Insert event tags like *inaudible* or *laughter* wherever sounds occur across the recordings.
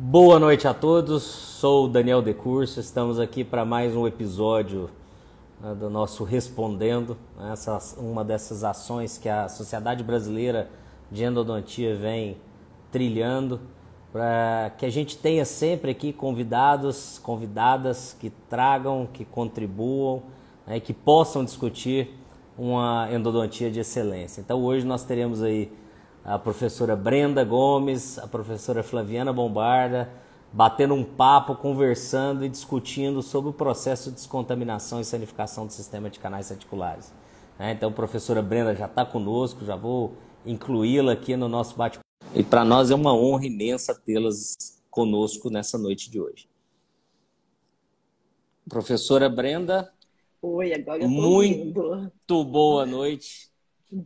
Boa noite a todos, sou Daniel Decurso, estamos aqui para mais um episódio né, do nosso Respondendo, né, essa, uma dessas ações que a Sociedade Brasileira de Endodontia vem trilhando, para que a gente tenha sempre aqui convidados, convidadas que tragam, que contribuam, né, que possam discutir uma endodontia de excelência. Então hoje nós teremos aí a professora Brenda Gomes, a professora Flaviana Bombarda, batendo um papo, conversando e discutindo sobre o processo de descontaminação e sanificação do sistema de canais articulares. Né? Então, a professora Brenda já está conosco, já vou incluí-la aqui no nosso bate-papo. E para nós é uma honra imensa tê-las conosco nessa noite de hoje. Professora Brenda. Oi, agora eu Muito boa noite.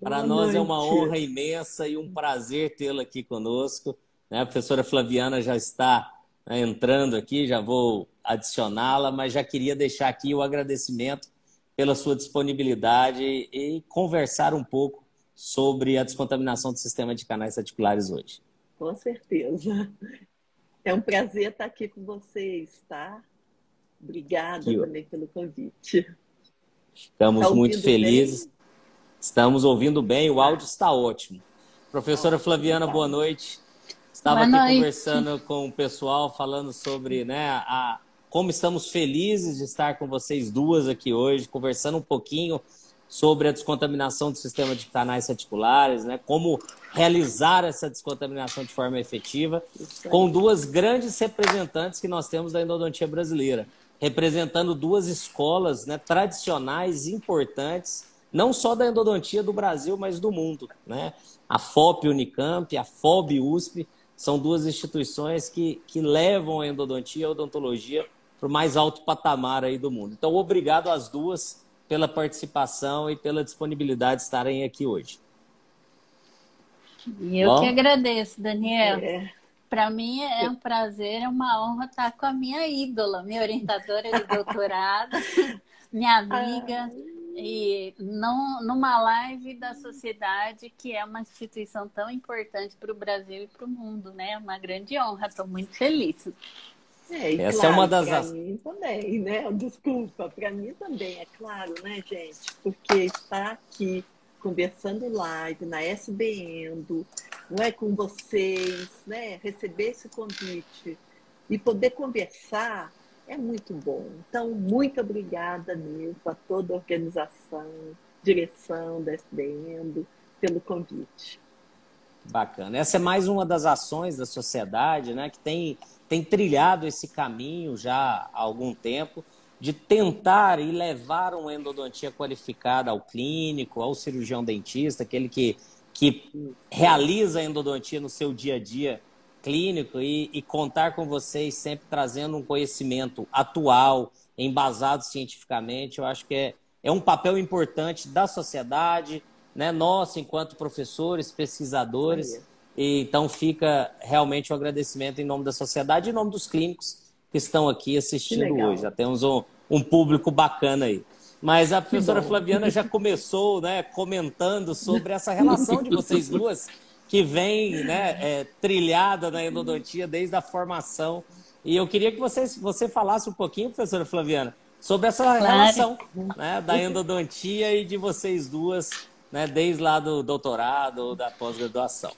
Para nós é uma honra imensa e um prazer tê-la aqui conosco. Né? A professora Flaviana já está né, entrando aqui, já vou adicioná-la, mas já queria deixar aqui o agradecimento pela sua disponibilidade e conversar um pouco sobre a descontaminação do sistema de canais articulares hoje. Com certeza. É um prazer estar aqui com vocês, tá? Obrigada também pelo convite. Estamos tá muito felizes. Bem? Estamos ouvindo bem, o áudio está ótimo. Professora Flaviana, boa noite. Estava boa aqui noite. conversando com o pessoal, falando sobre né, a, como estamos felizes de estar com vocês duas aqui hoje, conversando um pouquinho sobre a descontaminação do sistema de canais articulares, né, como realizar essa descontaminação de forma efetiva, com duas grandes representantes que nós temos da endodontia brasileira, representando duas escolas né, tradicionais importantes não só da endodontia do Brasil, mas do mundo. Né? A FOP Unicamp, a FOB USP, são duas instituições que, que levam a endodontia e a odontologia para o mais alto patamar aí do mundo. Então, obrigado às duas pela participação e pela disponibilidade de estarem aqui hoje. E eu Bom? que agradeço, Daniel. É. Para mim é um prazer, é uma honra estar com a minha ídola, minha orientadora de doutorado, *laughs* minha amiga. Ai e não, numa live da sociedade, que é uma instituição tão importante para o Brasil e para o mundo, né? É uma grande honra, estou muito feliz. É, Essa claro, é uma das. Para mim também, né? *laughs* Desculpa, para mim também, é claro, né, gente? Porque estar aqui conversando live na SBN, não é com vocês, né? Receber esse convite e poder conversar é muito bom. Então, muito obrigada mesmo a toda a organização, direção da SDM, pelo convite. Bacana. Essa é mais uma das ações da sociedade, né, que tem, tem trilhado esse caminho já há algum tempo de tentar e levar uma endodontia qualificada ao clínico, ao cirurgião dentista, aquele que, que realiza a endodontia no seu dia a dia clínico e, e, contar com vocês sempre trazendo um conhecimento atual, embasado cientificamente, eu acho que é, é um papel importante da sociedade, né, nosso enquanto professores, pesquisadores. E, então fica realmente o um agradecimento em nome da sociedade e em nome dos clínicos que estão aqui assistindo hoje. Já temos um, um público bacana aí. Mas a professora Flaviana já começou né, comentando sobre essa relação de vocês duas *laughs* que vem né, é, trilhada na endodontia desde a formação. E eu queria que você, você falasse um pouquinho, professora Flaviana, sobre essa claro. relação né, da endodontia e de vocês duas, né, desde lá do doutorado ou da pós-graduação.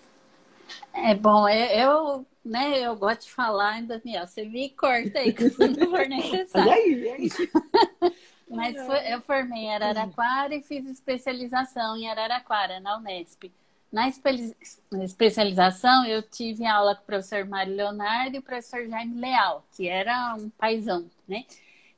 É bom, é, eu, né, eu gosto de falar, Daniel, você me corta aí, que se não for necessário. aí, aí. Mas foi, eu formei em Araraquara e fiz especialização em Araraquara, na Unesp. Na especialização, eu tive aula com o professor Mário Leonardo e o professor Jaime Leal, que era um paizão, né?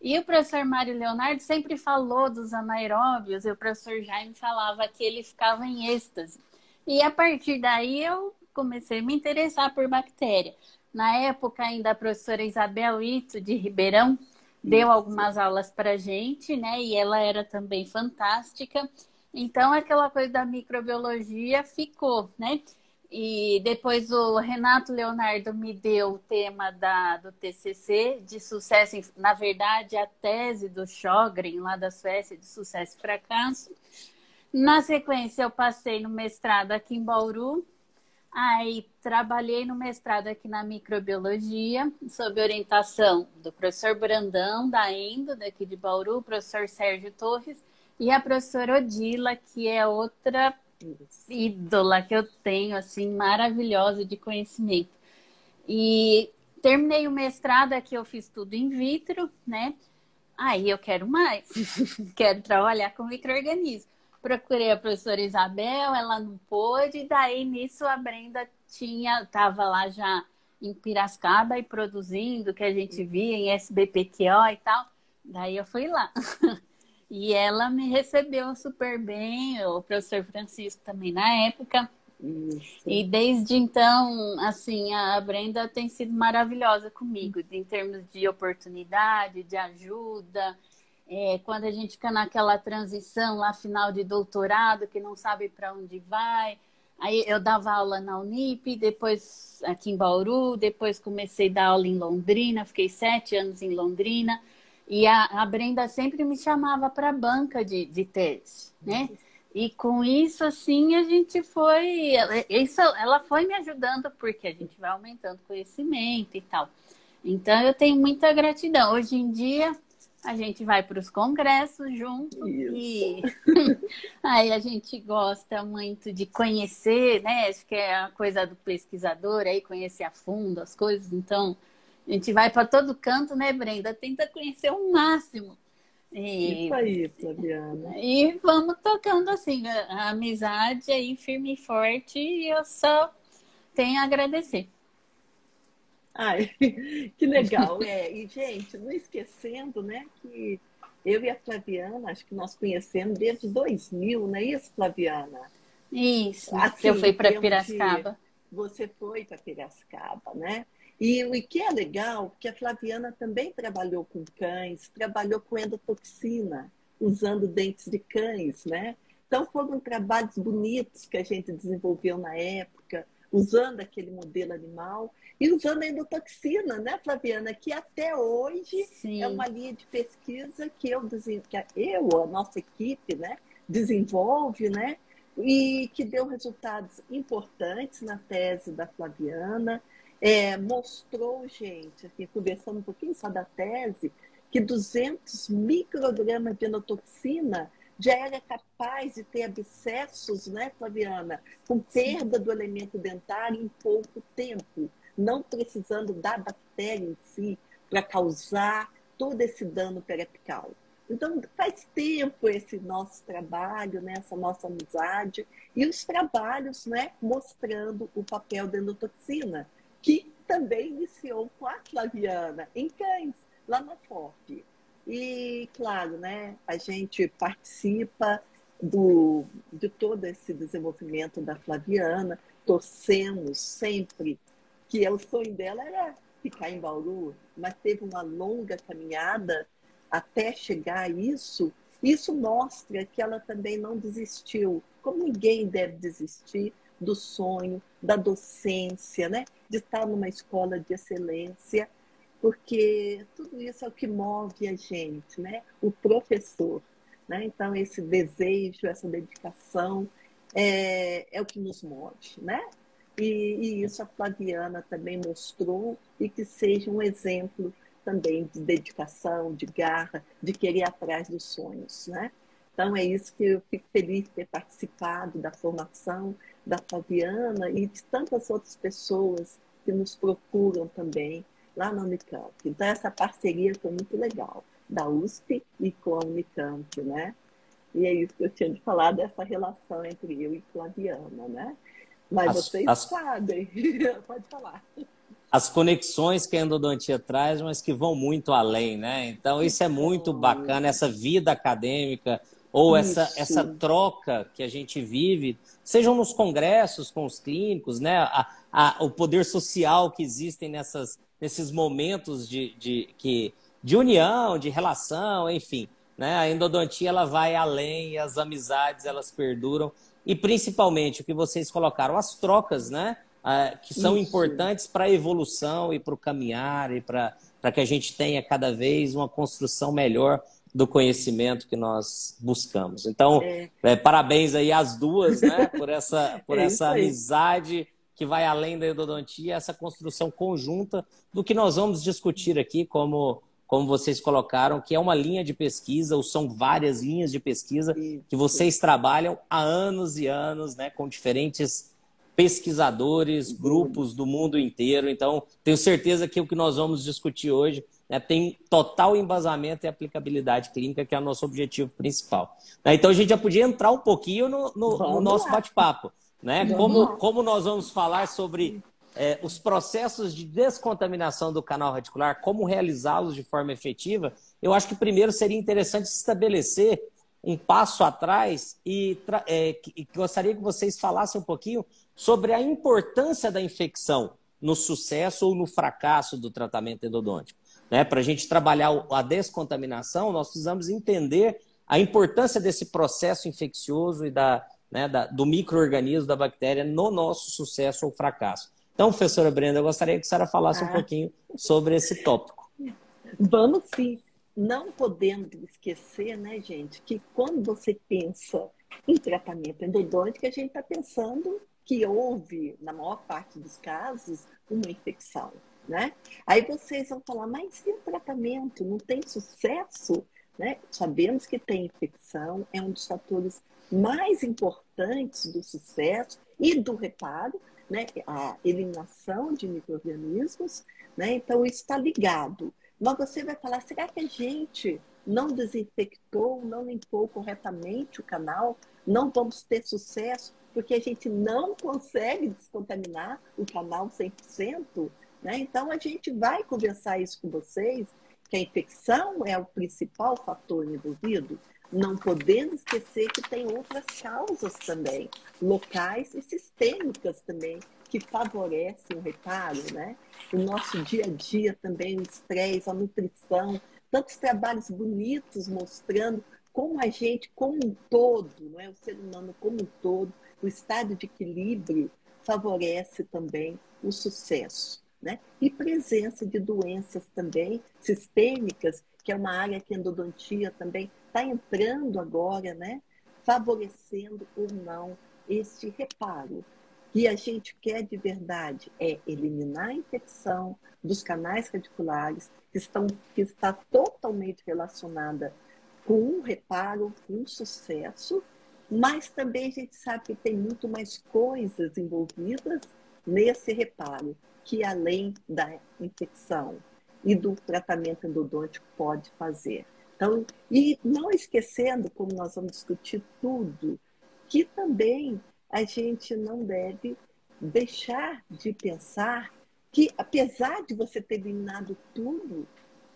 E o professor Mário Leonardo sempre falou dos anaeróbios e o professor Jaime falava que ele ficava em êxtase. E a partir daí eu comecei a me interessar por bactéria. Na época, ainda a professora Isabel Ito, de Ribeirão, deu algumas aulas para gente, né? E ela era também fantástica. Então, aquela coisa da microbiologia ficou, né? E depois o Renato Leonardo me deu o tema da, do TCC, de sucesso, na verdade, a tese do Sjogren, lá da Suécia, de sucesso e fracasso. Na sequência, eu passei no mestrado aqui em Bauru. Aí trabalhei no mestrado aqui na microbiologia, sob orientação do professor Brandão, da Endo, daqui de Bauru, professor Sérgio Torres, e a professora Odila, que é outra ídola que eu tenho, assim, maravilhosa de conhecimento. E terminei o mestrado aqui, eu fiz tudo in vitro, né? Aí eu quero mais, *laughs* quero trabalhar com microorganismos procurei a professora Isabel, ela não pôde, e daí nisso a Brenda tinha, estava lá já em Piracicaba e produzindo, que a gente via em SBPQO e tal. Daí eu fui lá. *laughs* E ela me recebeu super bem, o professor Francisco também na época. Isso. E desde então, assim, a Brenda tem sido maravilhosa comigo, em termos de oportunidade, de ajuda, é, quando a gente fica naquela transição lá final de doutorado, que não sabe para onde vai. Aí eu dava aula na Unip, depois aqui em Bauru, depois comecei a dar aula em Londrina, fiquei sete anos em Londrina. E a, a Brenda sempre me chamava para a banca de, de tese, né? E com isso, assim, a gente foi. Isso, ela foi me ajudando, porque a gente vai aumentando conhecimento e tal. Então, eu tenho muita gratidão. Hoje em dia, a gente vai para os congressos junto e *laughs* aí a gente gosta muito de conhecer, né? Acho que é a coisa do pesquisador aí, conhecer a fundo as coisas. Então, a gente vai para todo canto, né, Brenda? Tenta conhecer o máximo. E, Isso aí, Flaviana. E vamos tocando assim, a, amizade aí firme e forte, e eu só tenho a agradecer. Ai, *laughs* que legal. É, e, gente, não esquecendo, né, que eu e a Flaviana, acho que nós conhecemos desde 2000, não é isso, Flaviana? Isso. Assim, eu fui para Piracicaba. Você foi para Piracicaba, né? E o que é legal, que a Flaviana também trabalhou com cães, trabalhou com endotoxina, usando dentes de cães, né? Então foram trabalhos bonitos que a gente desenvolveu na época, usando aquele modelo animal e usando a endotoxina, né, Flaviana? Que até hoje Sim. é uma linha de pesquisa que eu, que eu, a nossa equipe, né, desenvolve, né? E que deu resultados importantes na tese da Flaviana. É, mostrou, gente, aqui, conversando um pouquinho só da tese, que 200 microgramas de endotoxina já era capaz de ter abscessos, né, Flaviana, com perda do elemento dentário em pouco tempo não precisando da bactéria em si para causar todo esse dano periapical. Então, faz tempo esse nosso trabalho, né, essa nossa amizade, e os trabalhos né, mostrando o papel da endotoxina, que também iniciou com a Flaviana, em cães, lá na FOP. E, claro, né, a gente participa do, de todo esse desenvolvimento da Flaviana, torcemos sempre que o sonho dela era ficar em Bauru, mas teve uma longa caminhada até chegar a isso. Isso mostra que ela também não desistiu, como ninguém deve desistir do sonho, da docência, né? de estar numa escola de excelência, porque tudo isso é o que move a gente, né? o professor. Né? Então, esse desejo, essa dedicação é, é o que nos move. Né? E, e isso a Flaviana também mostrou e que seja um exemplo também de dedicação, de garra, de querer atrás dos sonhos, né? Então é isso que eu fico feliz de ter participado da formação da Flaviana e de tantas outras pessoas que nos procuram também lá na Unicamp. Então essa parceria foi muito legal, da USP e com a Unicamp, né? E é isso que eu tinha de falar dessa relação entre eu e Flaviana, né? Mas as, vocês as, sabem. *laughs* Pode falar. As conexões que a endodontia traz, mas que vão muito além, né? Então, isso é muito bacana, essa vida acadêmica, ou essa, essa troca que a gente vive, sejam nos congressos com os clínicos, né? A, a, o poder social que existem nessas, nesses momentos de, de, que, de união, de relação, enfim. Né? A endodontia ela vai além e as amizades elas perduram e principalmente o que vocês colocaram, as trocas, né? Ah, que são Isso. importantes para a evolução e para o caminhar e para que a gente tenha cada vez uma construção melhor do conhecimento que nós buscamos. Então, é. É, parabéns aí às duas, né, *laughs* por essa, por é essa amizade que vai além da endodontia, essa construção conjunta do que nós vamos discutir aqui, como, como vocês colocaram, que é uma linha de pesquisa, ou são várias linhas de pesquisa que vocês trabalham há anos e anos, né, com diferentes pesquisadores, grupos do mundo inteiro. Então, tenho certeza que o que nós vamos discutir hoje né, tem total embasamento e aplicabilidade clínica, que é o nosso objetivo principal. Né, então, a gente já podia entrar um pouquinho no, no, no nosso bate-papo né? Como, como nós vamos falar sobre é, os processos de descontaminação do canal radicular, como realizá-los de forma efetiva, eu acho que primeiro seria interessante estabelecer um passo atrás e, é, e gostaria que vocês falassem um pouquinho sobre a importância da infecção no sucesso ou no fracasso do tratamento endodôntico. Né? Para a gente trabalhar a descontaminação, nós precisamos entender a importância desse processo infeccioso e da, né, da, do microorganismo, da bactéria, no nosso sucesso ou fracasso. Então, professora Brenda, eu gostaria que a senhora falasse ah. um pouquinho sobre esse tópico. Vamos sim. Não podemos esquecer, né, gente, que quando você pensa em tratamento endodôntico, a gente está pensando que houve, na maior parte dos casos, uma infecção. Né? Aí vocês vão falar, mas e o tratamento? Não tem sucesso? Né? Sabemos que tem infecção, é um dos fatores mais importantes do sucesso e do reparo, né? a eliminação de micro-organismos. Né? Então, isso está ligado. Mas você vai falar, será que a gente não desinfectou, não limpou corretamente o canal? Não vamos ter sucesso porque a gente não consegue descontaminar o canal 100%? Né? Então, a gente vai conversar isso com vocês, que a infecção é o principal fator envolvido, não podendo esquecer que tem outras causas também, locais e sistêmicas também, que favorecem o reparo, né? O nosso dia a dia também, o estresse, a nutrição, tantos trabalhos bonitos mostrando como a gente, como um todo, não é? o ser humano como um todo, o estado de equilíbrio favorece também o sucesso. Né? E presença de doenças também sistêmicas, que é uma área que a endodontia também está entrando agora, né? Favorecendo ou não este reparo. que a gente quer de verdade é eliminar a infecção dos canais radiculares, que, estão, que está totalmente relacionada com um reparo, com um sucesso, mas também a gente sabe que tem muito mais coisas envolvidas nesse reparo, que além da infecção e do tratamento endodôntico pode fazer. Então, e não esquecendo, como nós vamos discutir tudo, que também a gente não deve deixar de pensar que, apesar de você ter eliminado tudo,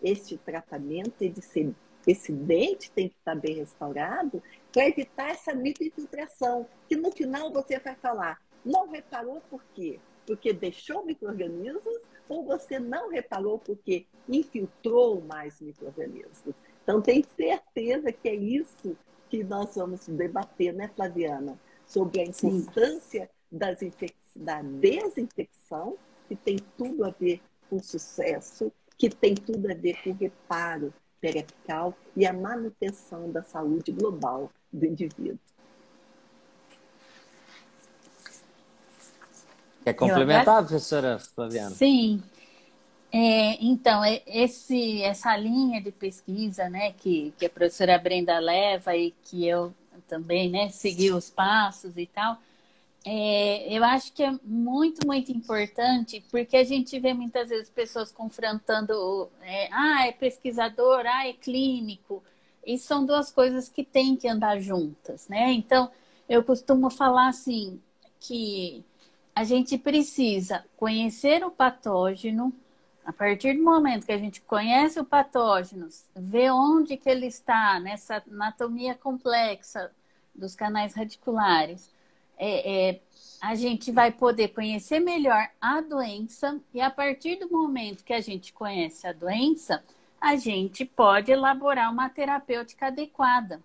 este tratamento, esse, esse dente tem que estar bem restaurado para evitar essa microinfiltração, que no final você vai falar, não reparou por quê? Porque deixou micro-organismos ou você não reparou porque infiltrou mais micro-organismos? Então, tem certeza que é isso que nós vamos debater, né, Flaviana? Sobre a importância das da desinfecção, que tem tudo a ver com sucesso, que tem tudo a ver com reparo periapical e a manutenção da saúde global do indivíduo. Quer complementar, professora Flaviana? Sim. É, então, é, esse, essa linha de pesquisa né, que, que a professora Brenda leva e que eu também né, segui os passos e tal, é, eu acho que é muito, muito importante, porque a gente vê muitas vezes pessoas confrontando, é, ah, é pesquisador, ah, é clínico, e são duas coisas que têm que andar juntas, né? Então, eu costumo falar assim, que a gente precisa conhecer o patógeno, a partir do momento que a gente conhece o patógeno, vê onde que ele está nessa anatomia complexa dos canais radiculares, é, é, a gente vai poder conhecer melhor a doença e a partir do momento que a gente conhece a doença, a gente pode elaborar uma terapêutica adequada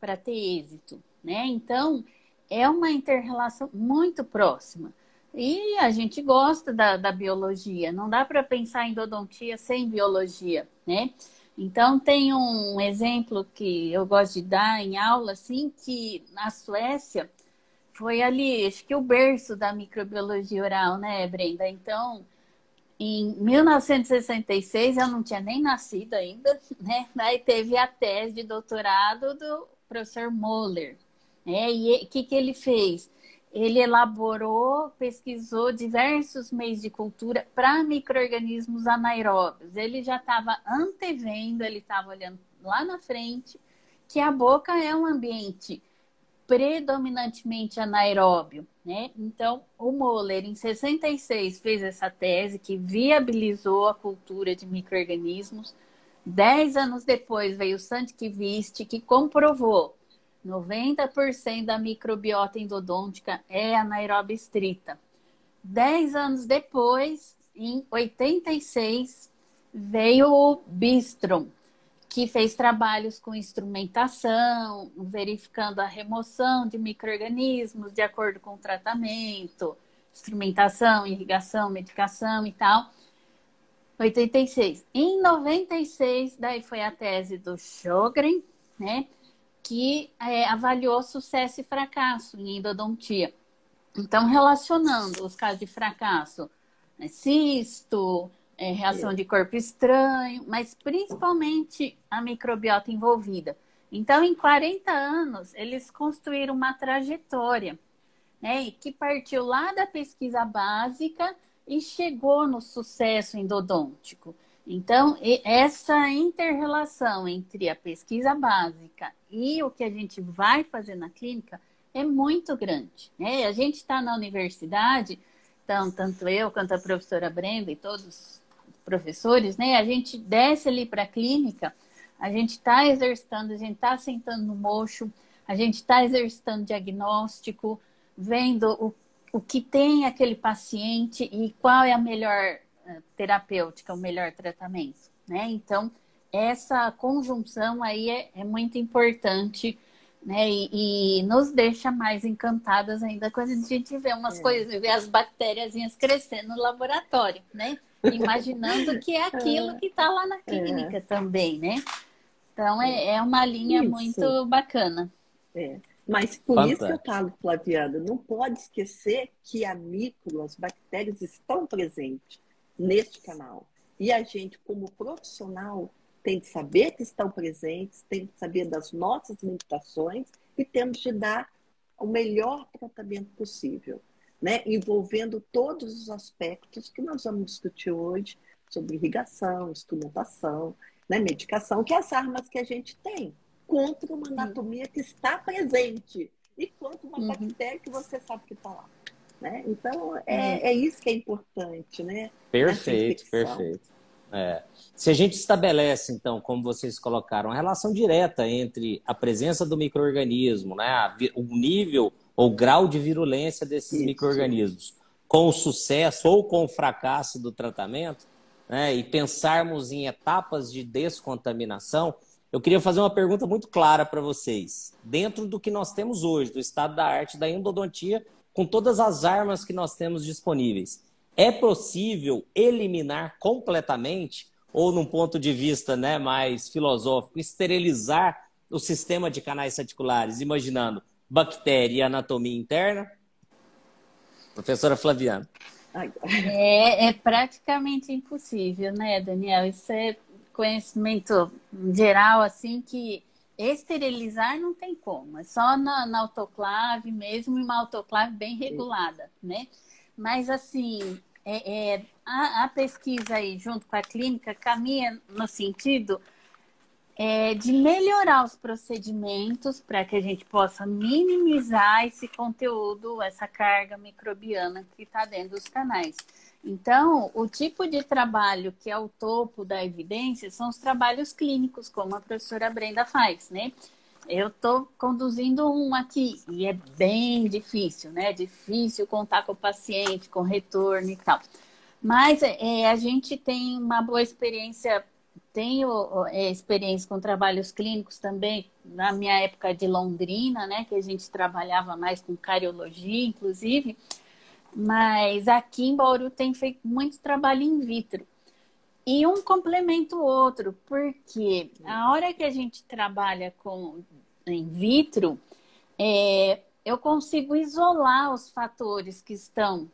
para ter êxito, né? Então, é uma interrelação muito próxima. E a gente gosta da, da biologia, não dá para pensar em endodontia sem biologia, né? Então, tem um exemplo que eu gosto de dar em aula, assim, que na Suécia foi ali, acho que o berço da microbiologia oral, né, Brenda? Então, em 1966, eu não tinha nem nascido ainda, *laughs* né? Aí teve a tese de doutorado do professor Moller. Né? E o que, que ele fez? Ele elaborou, pesquisou diversos meios de cultura para micro-organismos anaeróbios. Ele já estava antevendo, ele estava olhando lá na frente, que a boca é um ambiente predominantemente anaeróbio, né? Então, o Moller, em 66, fez essa tese que viabilizou a cultura de micro-organismos. Dez anos depois veio o Sandkvist, que comprovou 90% da microbiota endodôntica é anaeróbia estrita. Dez anos depois, em 86, veio o Bistrom, que fez trabalhos com instrumentação, verificando a remoção de micro-organismos de acordo com o tratamento, instrumentação, irrigação, medicação e tal. 86. Em 96, daí foi a tese do Sjogren, né, que é, avaliou sucesso e fracasso em endodontia. Então, relacionando os casos de fracasso, né, cisto, é, reação de corpo estranho, mas principalmente a microbiota envolvida. Então, em 40 anos, eles construíram uma trajetória, né, que partiu lá da pesquisa básica e chegou no sucesso endodôntico. Então, essa interrelação entre a pesquisa básica e o que a gente vai fazer na clínica é muito grande. Né? A gente está na universidade, então, tanto eu quanto a professora Brenda e todos professores, né? A gente desce ali para a clínica, a gente está exercitando, a gente está sentando no mocho, a gente está exercitando diagnóstico, vendo o, o que tem aquele paciente e qual é a melhor terapêutica, o melhor tratamento, né? Então, essa conjunção aí é, é muito importante, né? E, e, nos deixa mais encantadas ainda quando a gente vê umas é. coisas, vê as bactérias crescendo no laboratório, né? imaginando que é aquilo que está lá na é. clínica é. também, né? Então é, é uma linha isso. muito bacana. É. Mas por Fantástico. isso que eu falo, Flaviana, não pode esquecer que a micro, as bactérias estão presentes neste canal. E a gente, como profissional, tem de saber que estão presentes, tem de saber das nossas limitações e temos de dar o melhor tratamento possível né, envolvendo todos os aspectos que nós vamos discutir hoje sobre irrigação, instrumentação, né, medicação, que é as armas que a gente tem contra uma anatomia que está presente e contra uma uhum. bactéria que você sabe que está lá. Né? Então, é, uhum. é isso que é importante, né? Perfeito, perfeito. É. Se a gente estabelece, então, como vocês colocaram, uma relação direta entre a presença do microorganismo, né, o nível ou grau de virulência desses micro-organismos com o sucesso ou com o fracasso do tratamento, né, e pensarmos em etapas de descontaminação, eu queria fazer uma pergunta muito clara para vocês. Dentro do que nós temos hoje, do estado da arte da endodontia, com todas as armas que nós temos disponíveis, é possível eliminar completamente, ou num ponto de vista né, mais filosófico, esterilizar o sistema de canais reticulares, imaginando bactéria e anatomia interna? Professora Flaviana. É, é praticamente impossível, né, Daniel? Isso é conhecimento geral, assim, que esterilizar não tem como. É só na, na autoclave mesmo, e uma autoclave bem regulada, né? Mas, assim, é, é a, a pesquisa aí, junto com a clínica, caminha no sentido é, de melhorar os procedimentos para que a gente possa minimizar esse conteúdo, essa carga microbiana que está dentro dos canais. Então, o tipo de trabalho que é o topo da evidência são os trabalhos clínicos, como a professora Brenda faz, né? Eu estou conduzindo um aqui e é bem difícil, né? É difícil contar com o paciente, com retorno e tal. Mas é, a gente tem uma boa experiência tenho é, experiência com trabalhos clínicos também, na minha época de Londrina, né, que a gente trabalhava mais com cariologia, inclusive, mas aqui em Bauru tem feito muito trabalho in vitro. E um complementa o outro, porque a hora que a gente trabalha com in vitro, é, eu consigo isolar os fatores que estão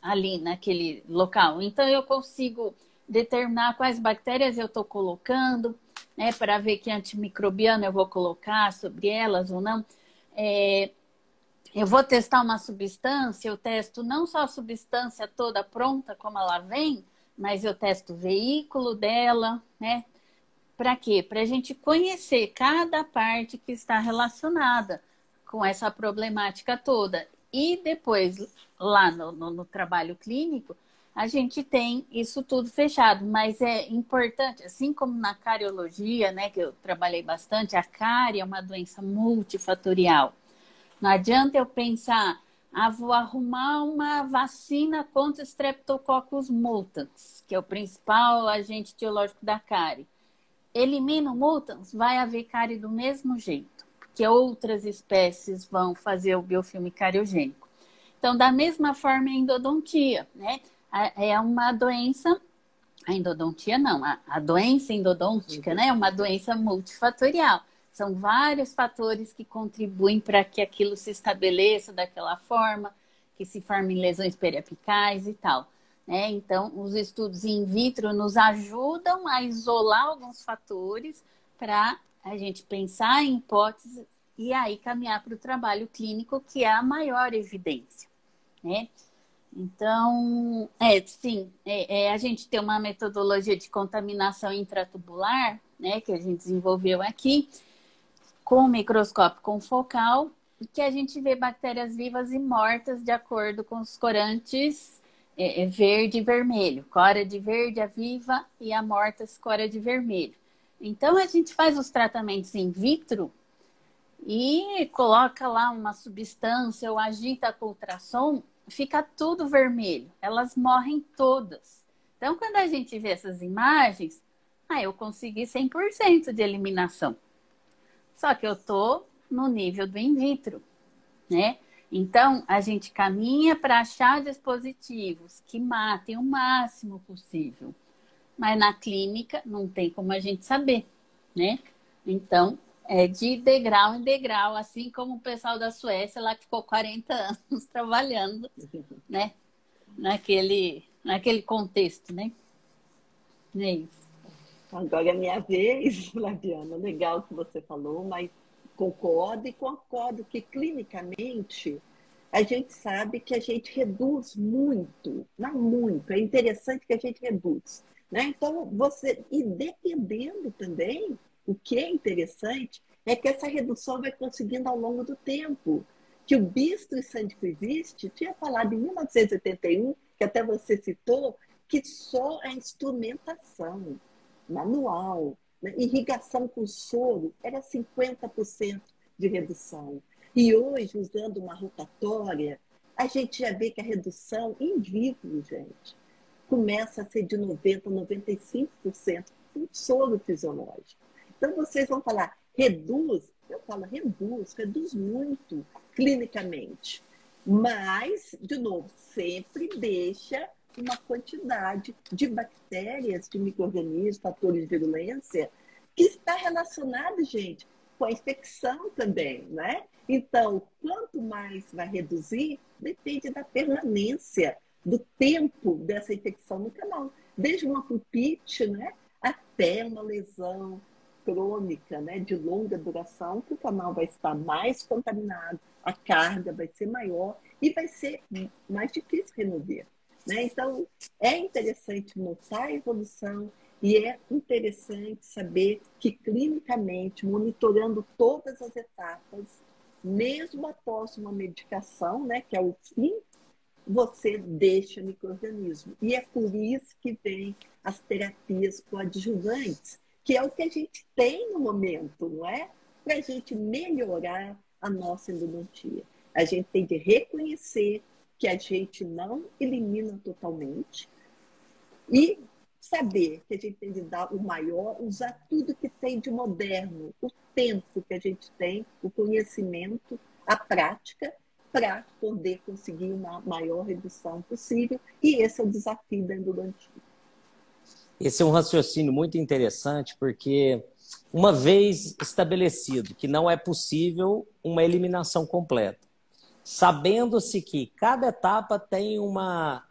ali naquele local. Então, eu consigo determinar quais bactérias eu estou colocando, né, para ver que antimicrobiano eu vou colocar sobre elas ou não. É, eu vou testar uma substância, eu testo não só a substância toda pronta como ela vem, mas eu testo o veículo dela, né? Para quê? Para a gente conhecer cada parte que está relacionada com essa problemática toda. E depois, lá no, no, no trabalho clínico, a gente tem isso tudo fechado, mas é importante, assim como na cariologia, né, que eu trabalhei bastante, a cárie é uma doença multifatorial. Não adianta eu pensar, ah, vou arrumar uma vacina contra Streptococcus mutans, que é o principal agente etiológico da cárie. Elimina o mutans, vai haver cárie do mesmo jeito que outras espécies vão fazer o biofilme cariogênico. Então, da mesma forma, a endodontia, né? É uma doença, a endodontia não, a, a doença endodôntica, né? É uma doença multifatorial. São vários fatores que contribuem para que aquilo se estabeleça daquela forma, que se formem lesões periapicais e tal. Né? Então, os estudos in vitro nos ajudam a isolar alguns fatores para a gente pensar em hipóteses e aí caminhar para o trabalho clínico, que é a maior evidência, né? Então, é, sim, é, é, a gente tem uma metodologia de contaminação intratubular, né, que a gente desenvolveu aqui, com microscópio confocal, que a gente vê bactérias vivas e mortas de acordo com os corantes é, é verde e vermelho, cora de verde, a viva, e a morta, cora de vermelho. Então, a gente faz os tratamentos in vitro e coloca lá uma substância ou agita com ultrassom, fica tudo vermelho. Elas morrem todas. Então, quando a gente vê essas imagens, ah, eu consegui 100% de eliminação. Só que eu tô no nível do in vitro, né? Então, a gente caminha para achar dispositivos que matem o máximo possível. Mas na clínica não tem como a gente saber, né? Então, é de degrau em degrau, assim como o pessoal da Suécia lá que ficou 40 *laughs* anos trabalhando, né? Naquele, naquele contexto, né? É isso. Agora é minha vez, *laughs* Flaviana. Legal que você falou, mas concordo e concordo que clinicamente a gente sabe que a gente reduz muito, não muito, é interessante que a gente reduz. Né? Então, você, e dependendo também, o que é interessante é que essa redução vai conseguindo ao longo do tempo. Que o Bistro e Sandquist tinha falado em 1981, que até você citou, que só a instrumentação manual, né, irrigação com soro, era 50% de redução. E hoje, usando uma rotatória, a gente já vê que a redução em vivo, gente, começa a ser de 90% a 95% com soro fisiológico. Então, vocês vão falar, reduz? Eu falo, reduz, reduz muito clinicamente. Mas, de novo, sempre deixa uma quantidade de bactérias, de micro-organismos, fatores de virulência, que está relacionado, gente, com a infecção também, né? Então, quanto mais vai reduzir, depende da permanência do tempo dessa infecção no canal. Desde uma pulpite, né, até uma lesão crônica, né, de longa duração, que o canal vai estar mais contaminado, a carga vai ser maior e vai ser mais difícil remover. Né? Então, é interessante notar a evolução e é interessante saber que, clinicamente, monitorando todas as etapas, mesmo após uma medicação, né, que é o fim você deixa microorganismo. E é por isso que vem as terapias coadjuvantes, que é o que a gente tem no momento, não é? Para a gente melhorar a nossa endodontia. A gente tem de reconhecer que a gente não elimina totalmente e saber que a gente tem de dar o maior, usar tudo que tem de moderno, o tempo que a gente tem, o conhecimento, a prática para poder conseguir uma maior redução possível. E esse é o desafio da endodontia. Esse é um raciocínio muito interessante, porque uma vez estabelecido que não é possível uma eliminação completa, sabendo-se que cada etapa tem uma,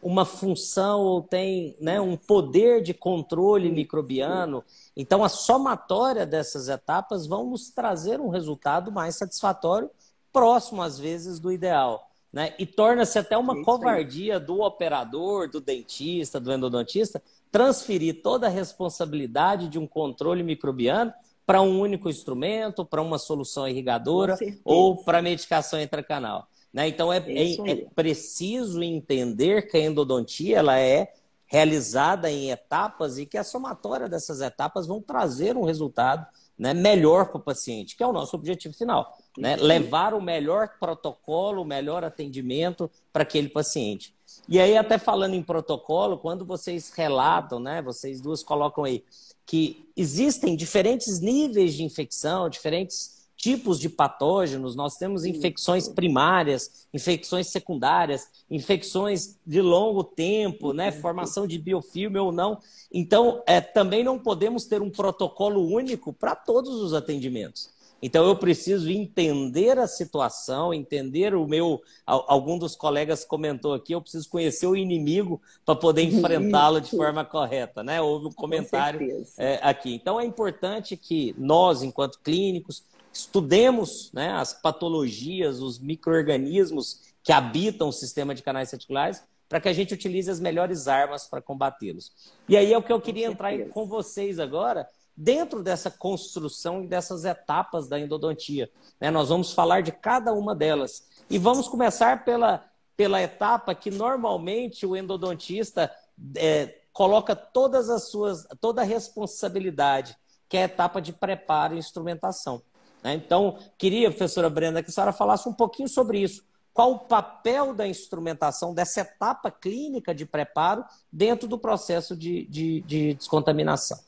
uma função ou tem né, um poder de controle microbiano. Então, a somatória dessas etapas vão nos trazer um resultado mais satisfatório, próximo, às vezes, do ideal. Né? E torna-se até uma covardia do operador, do dentista, do endodontista, transferir toda a responsabilidade de um controle microbiano para um único instrumento, para uma solução irrigadora ou para medicação intracanal. Né? Então é, é, é, preciso entender que a endodontia ela é realizada em etapas e que a somatória dessas etapas vão trazer um resultado né, melhor para o paciente, que é o nosso objetivo final. Né? Levar o melhor protocolo, o melhor atendimento para aquele paciente. E aí, até falando em protocolo, quando vocês relatam, né, vocês duas colocam aí, que existem diferentes níveis de infecção, diferentes tipos de patógenos. Nós temos infecções primárias, infecções secundárias, infecções de longo tempo, né? formação de biofilme ou não. Então, é, também não podemos ter um protocolo único para todos os atendimentos. Então eu preciso entender a situação, entender o meu. Algum dos colegas comentou aqui, eu preciso conhecer o inimigo para poder enfrentá-lo de forma correta, né? Houve um comentário é, aqui. Então é importante que nós, enquanto clínicos, estudemos né, as patologias, os micro-organismos que habitam o sistema de canais reticulares, para que a gente utilize as melhores armas para combatê-los. E aí é o que eu queria entrar com vocês agora, dentro dessa construção e dessas etapas da endodontia. Né? Nós vamos falar de cada uma delas. E vamos começar pela, pela etapa que normalmente o endodontista é, coloca todas as suas, toda a responsabilidade, que é a etapa de preparo e instrumentação. Né? Então, queria, professora Brenda, que a senhora falasse um pouquinho sobre isso. Qual o papel da instrumentação, dessa etapa clínica de preparo, dentro do processo de, de, de descontaminação?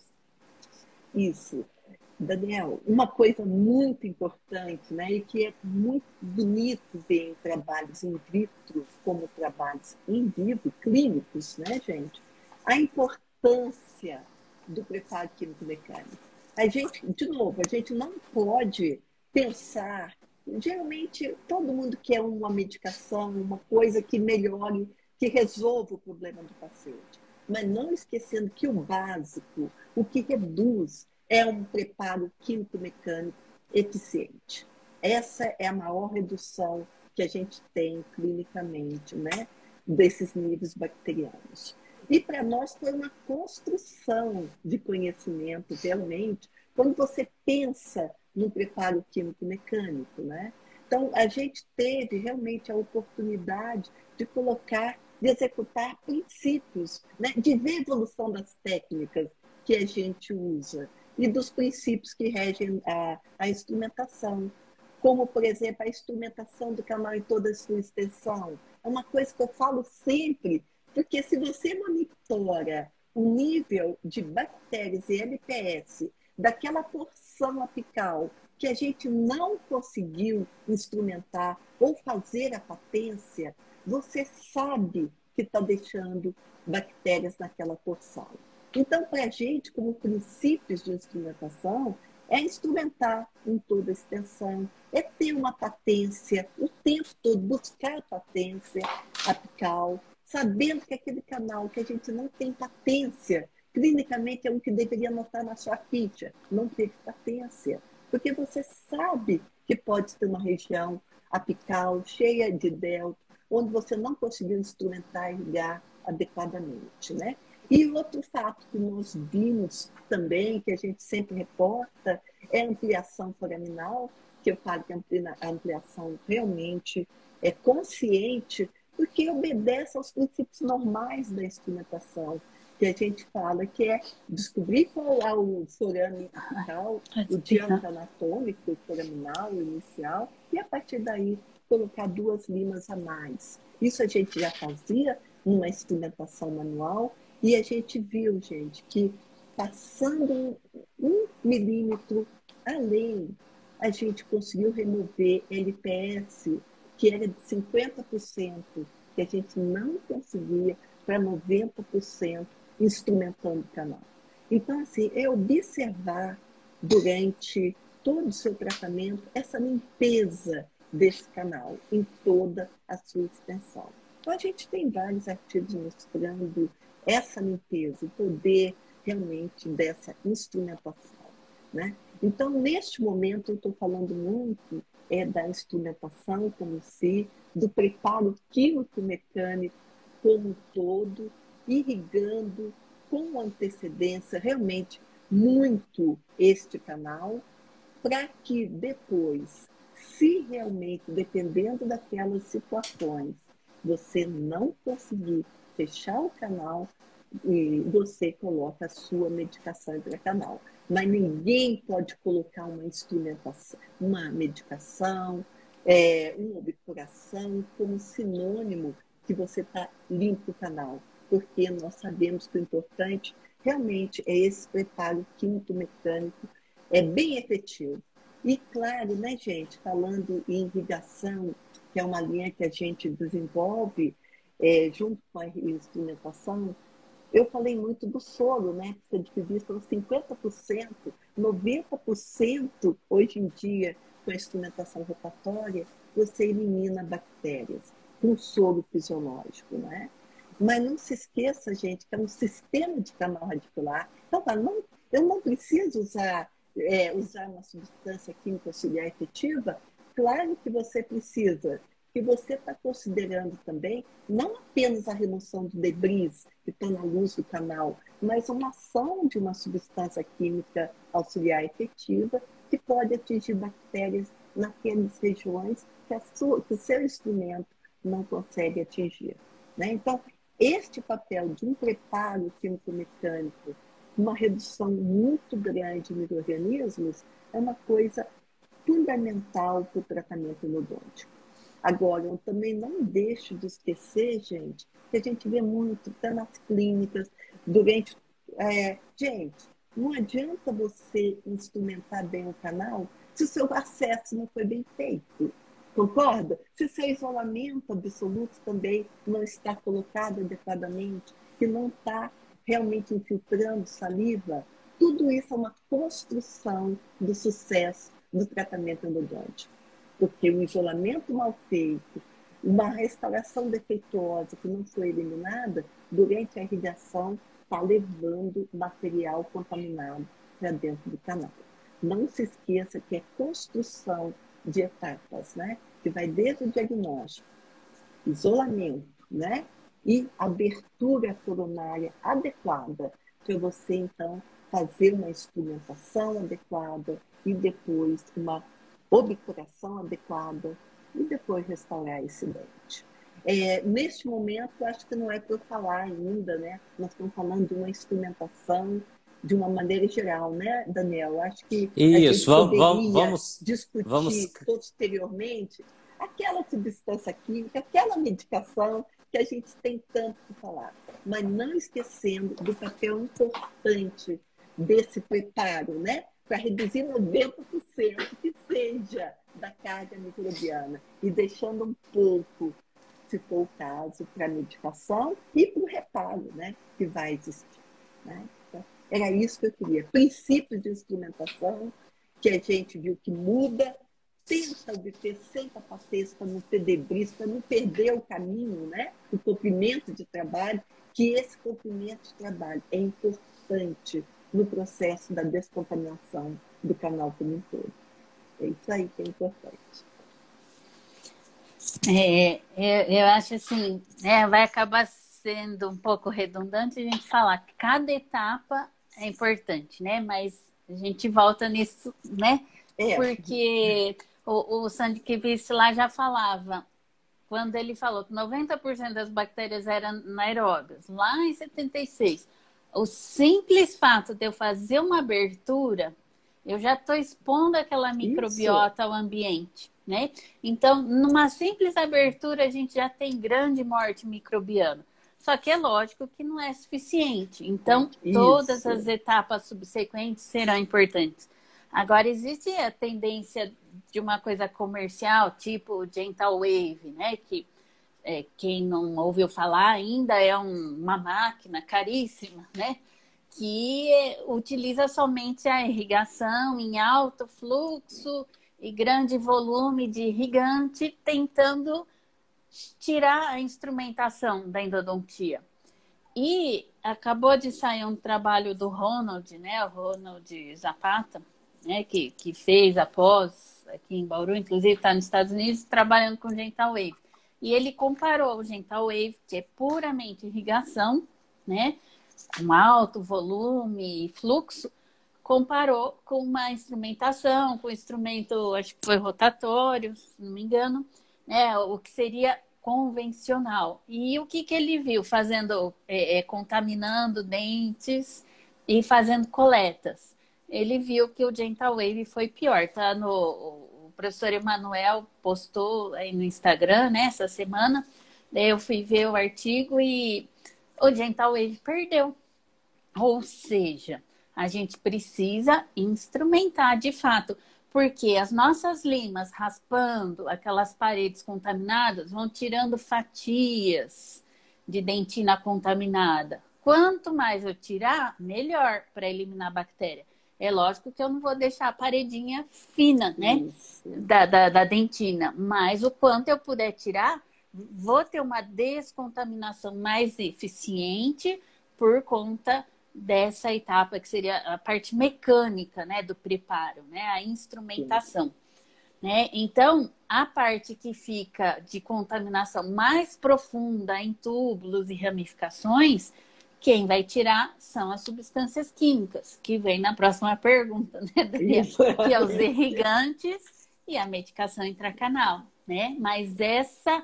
Isso. Daniel, uma coisa muito importante, né, e que é muito bonito ver em trabalhos in vitro, como trabalhos in vivo, clínicos, né, gente, a importância do preparo químico-mecânico. A gente, de novo, a gente não pode pensar. Geralmente, todo mundo quer uma medicação, uma coisa que melhore, que resolva o problema do paciente mas não esquecendo que o básico, o que reduz, é um preparo químico-mecânico eficiente. Essa é a maior redução que a gente tem clinicamente, né, desses níveis bacterianos. E para nós foi uma construção de conhecimento, realmente, quando você pensa no preparo químico-mecânico, né? Então, a gente teve realmente a oportunidade de colocar de executar princípios, né? de ver evolução das técnicas que a gente usa e dos princípios que regem a, a instrumentação, como, por exemplo, a instrumentação do canal em toda a sua extensão. É uma coisa que eu falo sempre, porque se você monitora o nível de bactérias e LPS daquela porção apical que a gente não conseguiu instrumentar ou fazer a patência, você sabe que está deixando bactérias naquela porção. Então, para a gente, como princípios de instrumentação, é instrumentar em toda a extensão, é ter uma patência o tempo todo, buscar a patência apical, sabendo que aquele canal que a gente não tem patência, clinicamente é um que deveria anotar na sua ficha, não teve patência, porque você sabe que pode ter uma região apical cheia de delta, onde você não conseguiu instrumentar e irrigar adequadamente, né? E outro fato que nós vimos também, que a gente sempre reporta, é a ampliação foraminal, que eu falo que a ampliação realmente é consciente, porque obedece aos princípios normais da instrumentação, que a gente fala que é descobrir qual é o forame apical, o diâmetro anatômico, foraminal, o inicial, e a partir daí colocar duas limas a mais. Isso a gente já fazia numa instrumentação manual e a gente viu, gente, que passando um milímetro além, a gente conseguiu remover LPS, que era de 50%, que a gente não conseguia, para 90% instrumentando o canal. Então, assim, é observar durante todo o seu tratamento essa limpeza desse canal em toda a sua extensão. Então, a gente tem vários artigos mostrando essa limpeza, o poder realmente dessa instrumentação. Né? Então, neste momento, eu estou falando muito é, da instrumentação como se, do preparo químico-mecânico como um todo, irrigando com antecedência realmente muito este canal, para que depois, se realmente, dependendo daquelas situações, você não conseguir fechar o canal, você coloca a sua medicação intracanal. Mas ninguém pode colocar uma instrumentação, uma medicação, é, uma obturação como sinônimo que você está limpo o canal. Porque nós sabemos que o importante realmente é esse preparo químico-mecânico, é bem efetivo. E claro, né, gente, falando em irrigação, que é uma linha que a gente desenvolve é, junto com a instrumentação, eu falei muito do solo, né? Que dividir por 50%, 90% hoje em dia, com a instrumentação rotatória, você elimina bactérias com solo fisiológico, né? Mas não se esqueça, gente, que é um sistema de canal radicular. Então, não, eu não preciso usar, é, usar uma substância química auxiliar efetiva. Claro que você precisa, que você está considerando também não apenas a remoção do debris que está na luz do canal, mas uma ação de uma substância química auxiliar efetiva que pode atingir bactérias naquelas regiões que, sua, que o seu instrumento não consegue atingir. Né? Então, este papel de um preparo químico-mecânico, uma redução muito grande de micro-organismos, é uma coisa fundamental para o tratamento endodôntico. Agora, eu também não deixo de esquecer, gente, que a gente vê muito até nas clínicas, durante. É, gente, não adianta você instrumentar bem o canal se o seu acesso não foi bem feito. Concorda? Se seu isolamento absoluto também não está colocado adequadamente, que não está realmente infiltrando saliva, tudo isso é uma construção do sucesso do tratamento endodôntico porque o isolamento mal feito, uma restauração defeituosa que não foi eliminada, durante a irrigação está levando material contaminado para dentro do canal. Não se esqueça que é construção de etapas, né? Que vai desde o diagnóstico, isolamento, né? E abertura coronária adequada para você então fazer uma instrumentação adequada e depois uma obturação adequada e depois restaurar esse dente. É, neste momento, acho que não é para eu falar ainda, né? Nós estamos falando de uma instrumentação de uma maneira geral, né, Daniel? Acho que isso, vamos, vamos discutir vamos... posteriormente aquela substância química, aquela medicação que a gente tem tanto que falar, mas não esquecendo do papel importante desse preparo, né? para reduzir 90% que seja da carga microbiana e deixando um pouco, se for o caso, para a medicação e para o reparo né, que vai existir. Né? Então, era isso que eu queria. Princípios de instrumentação que a gente viu que muda, tenta obter sem capacete para não ter debris, para não perder o caminho, né? o comprimento de trabalho, que esse comprimento de trabalho é importante no processo da descontaminação do canal como um todo. É isso aí que é importante. É, eu, eu acho assim, é, vai acabar sendo um pouco redundante a gente falar que cada etapa é importante, né? Mas a gente volta nisso, né? É. Porque o, o Sandy Kivist lá já falava, quando ele falou que 90% das bactérias eram anaeróbias, lá em 76, o simples fato de eu fazer uma abertura, eu já estou expondo aquela microbiota Isso. ao ambiente, né? Então, numa simples abertura, a gente já tem grande morte microbiana. Só que é lógico que não é suficiente. Então, Isso. todas as etapas subsequentes serão importantes. Agora, existe a tendência de uma coisa comercial, tipo Gentle Wave, né? Que é, quem não ouviu falar ainda, é um, uma máquina caríssima, né? Que utiliza somente a irrigação em alto fluxo e grande volume de irrigante, tentando tirar a instrumentação da endodontia. E acabou de sair um trabalho do Ronald, né, o Ronald Zapata, né, que, que fez após aqui em Bauru, inclusive está nos Estados Unidos, trabalhando com Gental Wave. E ele comparou o Gental Wave, que é puramente irrigação, né, com alto volume e fluxo, comparou com uma instrumentação, com instrumento, acho que foi rotatório, se não me engano, né, o que seria convencional. E o que, que ele viu fazendo, é, é, contaminando dentes e fazendo coletas? Ele viu que o Gentle Wave foi pior, tá? No, o professor Emanuel postou aí no Instagram, né, essa semana. Daí eu fui ver o artigo e o Gentle Wave perdeu. Ou seja, a gente precisa instrumentar de fato, porque as nossas limas raspando aquelas paredes contaminadas vão tirando fatias de dentina contaminada. Quanto mais eu tirar, melhor para eliminar a bactéria. É lógico que eu não vou deixar a paredinha fina, né? Da, da, da, dentina. Mas o quanto eu puder tirar, vou ter uma descontaminação mais eficiente por conta dessa etapa que seria a parte mecânica, né, do preparo, né, a instrumentação. Né? Então, a parte que fica de contaminação mais profunda em túbulos e ramificações, quem vai tirar são as substâncias químicas, que vem na próxima pergunta, né, Daniel? Que é os irrigantes e a medicação intracanal, né? Mas essa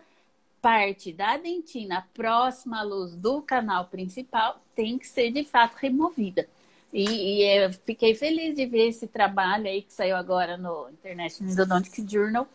parte da dentina próxima à luz do canal principal tem que ser de fato removida. E, e eu fiquei feliz de ver esse trabalho aí que saiu agora no International Endodontic Journal.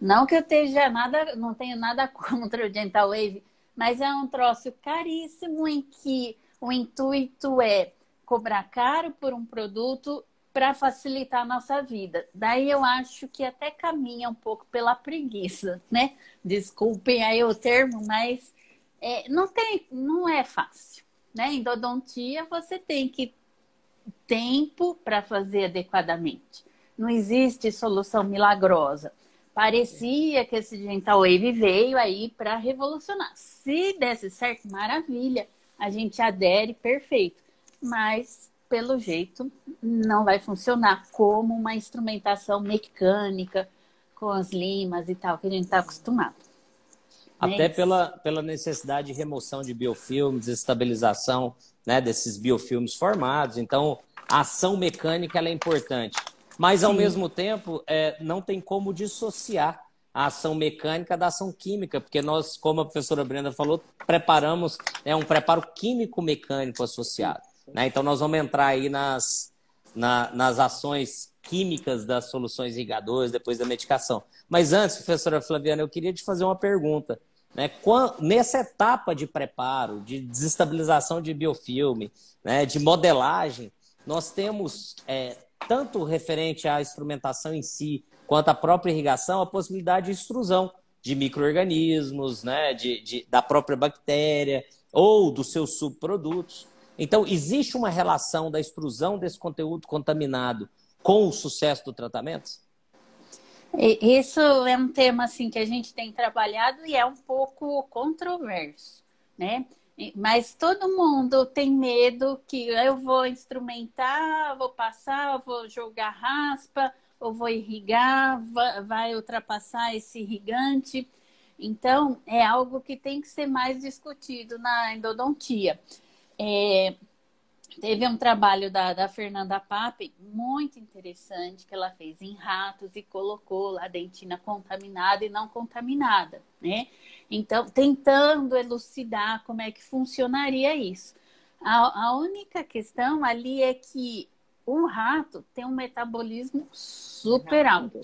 Não que eu esteja nada, não tenho nada *laughs* contra o Dental Wave, mas é um troço caríssimo em que o intuito é cobrar caro por um produto para facilitar a nossa vida. Daí eu acho que até caminha um pouco pela preguiça, né? Desculpem aí o termo, mas é, não tem, não é fácil, né? Endodontia você tem que tempo para fazer adequadamente. Não existe solução milagrosa. Parecia que esse Dental Wave veio aí para revolucionar. Se desse certo, maravilha, a gente adere, perfeito. Mas pelo jeito, não vai funcionar como uma instrumentação mecânica com as limas e tal, que a gente está acostumado. Até né? pela, pela necessidade de remoção de biofilmes, estabilização né, desses biofilmes formados. Então, a ação mecânica é importante. Mas, ao Sim. mesmo tempo, é, não tem como dissociar a ação mecânica da ação química, porque nós, como a professora Brenda falou, preparamos é um preparo químico-mecânico associado. Né? Então, nós vamos entrar aí nas, na, nas ações químicas das soluções irrigadoras, depois da medicação. Mas antes, professora Flaviana, eu queria te fazer uma pergunta. Né? Nessa etapa de preparo, de desestabilização de biofilme, né? de modelagem, nós temos, é, tanto referente à instrumentação em si, quanto à própria irrigação, a possibilidade de extrusão de micro-organismos, né? de, de, da própria bactéria ou dos seus subprodutos. Então, existe uma relação da extrusão desse conteúdo contaminado com o sucesso do tratamento? Isso é um tema assim que a gente tem trabalhado e é um pouco controverso, né? Mas todo mundo tem medo que eu vou instrumentar, vou passar, vou jogar raspa, ou vou irrigar, vai ultrapassar esse irrigante. Então, é algo que tem que ser mais discutido na endodontia. É, teve um trabalho da, da Fernanda Pape muito interessante que ela fez em ratos e colocou lá a dentina contaminada e não contaminada, né? Então, tentando elucidar como é que funcionaria isso. A, a única questão ali é que o rato tem um metabolismo super alto,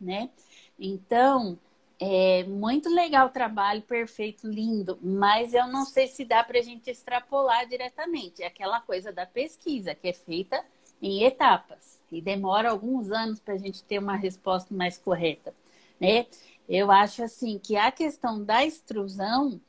né? Então, é muito legal o trabalho, perfeito, lindo, mas eu não sei se dá para a gente extrapolar diretamente. É aquela coisa da pesquisa que é feita em etapas e demora alguns anos para a gente ter uma resposta mais correta, né? Eu acho assim que a questão da extrusão,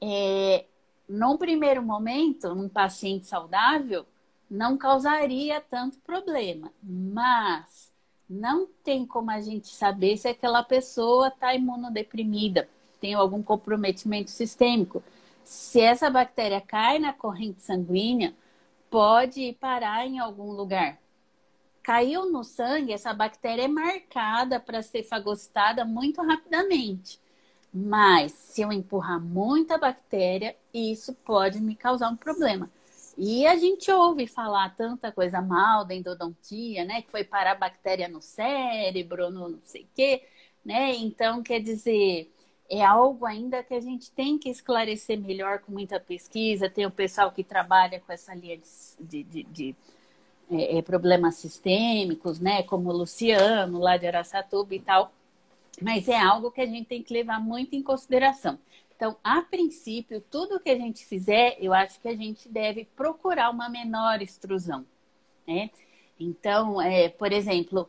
é, num primeiro momento, num paciente saudável, não causaria tanto problema, mas não tem como a gente saber se aquela pessoa está imunodeprimida, tem algum comprometimento sistêmico. Se essa bactéria cai na corrente sanguínea, pode parar em algum lugar. Caiu no sangue, essa bactéria é marcada para ser fagocitada muito rapidamente. Mas se eu empurrar muita bactéria, isso pode me causar um problema. E a gente ouve falar tanta coisa mal da endodontia, né? Que foi parar bactéria no cérebro, no não sei o quê, né? Então, quer dizer, é algo ainda que a gente tem que esclarecer melhor com muita pesquisa. Tem o pessoal que trabalha com essa linha de, de, de, é, é, problemas sistêmicos, né? Como o Luciano, lá de Araçatuba e tal. Mas é algo que a gente tem que levar muito em consideração. Então, a princípio, tudo que a gente fizer, eu acho que a gente deve procurar uma menor extrusão, né? Então, é, por exemplo,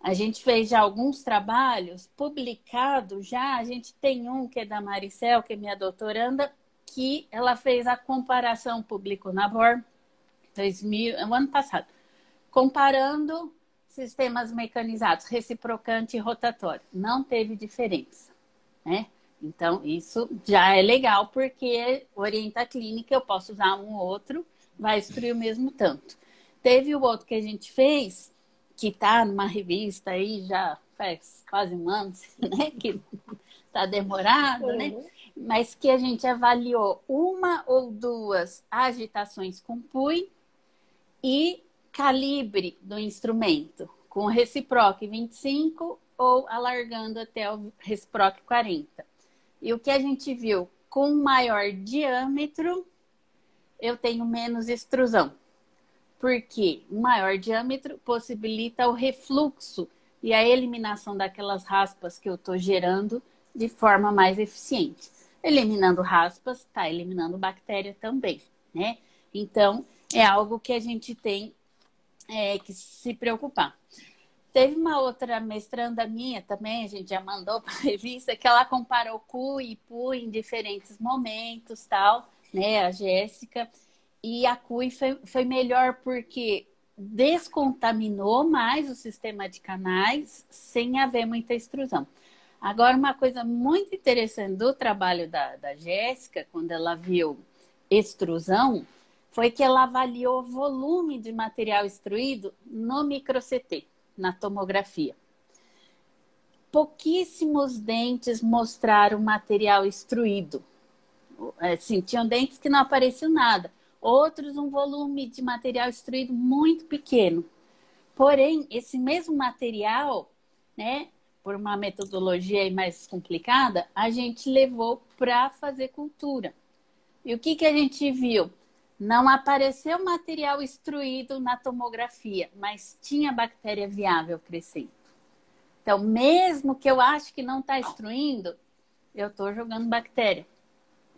a gente fez já alguns trabalhos publicados já, a gente tem um que é da Maricel, que é minha doutoranda, que ela fez a comparação, publicou na BOR, 2000, ano passado, comparando sistemas mecanizados, reciprocante e rotatório. Não teve diferença, né? Então, isso já é legal, porque orienta a clínica, eu posso usar um ou outro, vai destruir o mesmo tanto. Teve o outro que a gente fez, que está numa revista aí já faz quase um ano, *laughs* né? Que está demorado, né? Uhum. Mas que a gente avaliou uma ou duas agitações com PUI e calibre do instrumento, com reciproque 25 ou alargando até o reciproque 40. E o que a gente viu, com maior diâmetro, eu tenho menos extrusão. Porque maior diâmetro possibilita o refluxo e a eliminação daquelas raspas que eu estou gerando de forma mais eficiente. Eliminando raspas, está eliminando bactéria também, né? Então, é algo que a gente tem é, que se preocupar. Teve uma outra mestranda minha também, a gente já mandou *laughs* para a revista, que ela comparou CU e PU em diferentes momentos, tal, né, a Jéssica. E a CUI foi, foi melhor porque descontaminou mais o sistema de canais sem haver muita extrusão. Agora, uma coisa muito interessante do trabalho da, da Jéssica, quando ela viu extrusão, foi que ela avaliou o volume de material extruído no micro-CT na tomografia. Pouquíssimos dentes mostraram material extruído. Assim, tinham dentes que não apareciam nada. Outros, um volume de material extruído muito pequeno. Porém, esse mesmo material, né, por uma metodologia mais complicada, a gente levou para fazer cultura. E o que, que a gente viu? Não apareceu material extruído na tomografia, mas tinha bactéria viável crescendo. Então, mesmo que eu acho que não está extruindo, eu estou jogando bactéria.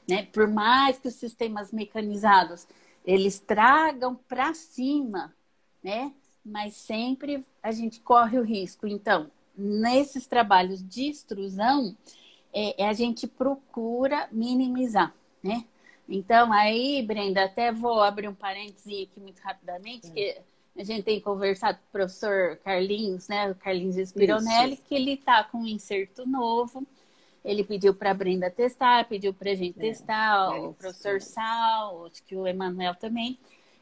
Né? Por mais que os sistemas mecanizados eles tragam para cima, né? Mas sempre a gente corre o risco. Então, nesses trabalhos de extrusão, é, a gente procura minimizar, né? Então, aí, Brenda, até vou abrir um parêntese aqui muito rapidamente, que a gente tem conversado com o professor Carlinhos, né? O Carlinhos Espironelli, Isso. que ele está com um inserto novo. Ele pediu para a Brenda testar, pediu para a gente é, testar, é, o professor é. Sal, acho que o Emanuel também.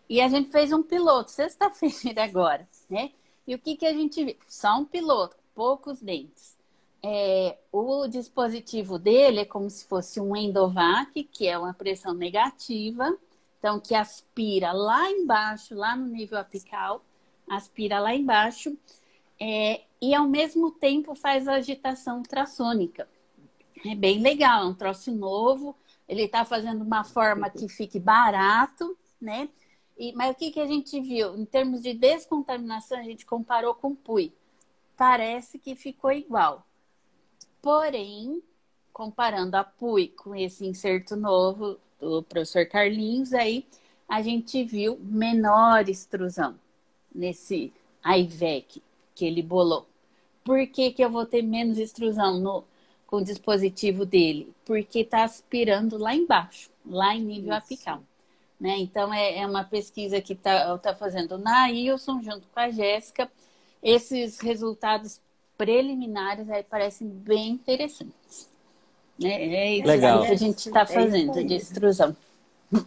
E a gente fez um piloto, sexta-feira *laughs* agora, né? E o que, que a gente viu? Só um piloto, poucos dentes. É, o dispositivo dele é como se fosse um endovac, que é uma pressão negativa, então que aspira lá embaixo, lá no nível apical, aspira lá embaixo, é, e ao mesmo tempo faz a agitação ultrassônica. É bem legal, é um troço novo, ele está fazendo uma forma que fique barato, né? E, mas o que, que a gente viu? Em termos de descontaminação, a gente comparou com o PUI. Parece que ficou igual. Porém, comparando a PUI com esse inserto novo do professor Carlinhos, aí a gente viu menor extrusão nesse IVEC que ele bolou. Por que, que eu vou ter menos extrusão no, com o dispositivo dele? Porque está aspirando lá embaixo, lá em nível Isso. apical. Né? Então, é, é, uma pesquisa que está tá fazendo na Ilson, junto com a Jéssica, esses resultados preliminares aí parecem bem interessantes. Né? É isso Legal. que a gente está é fazendo de extrusão.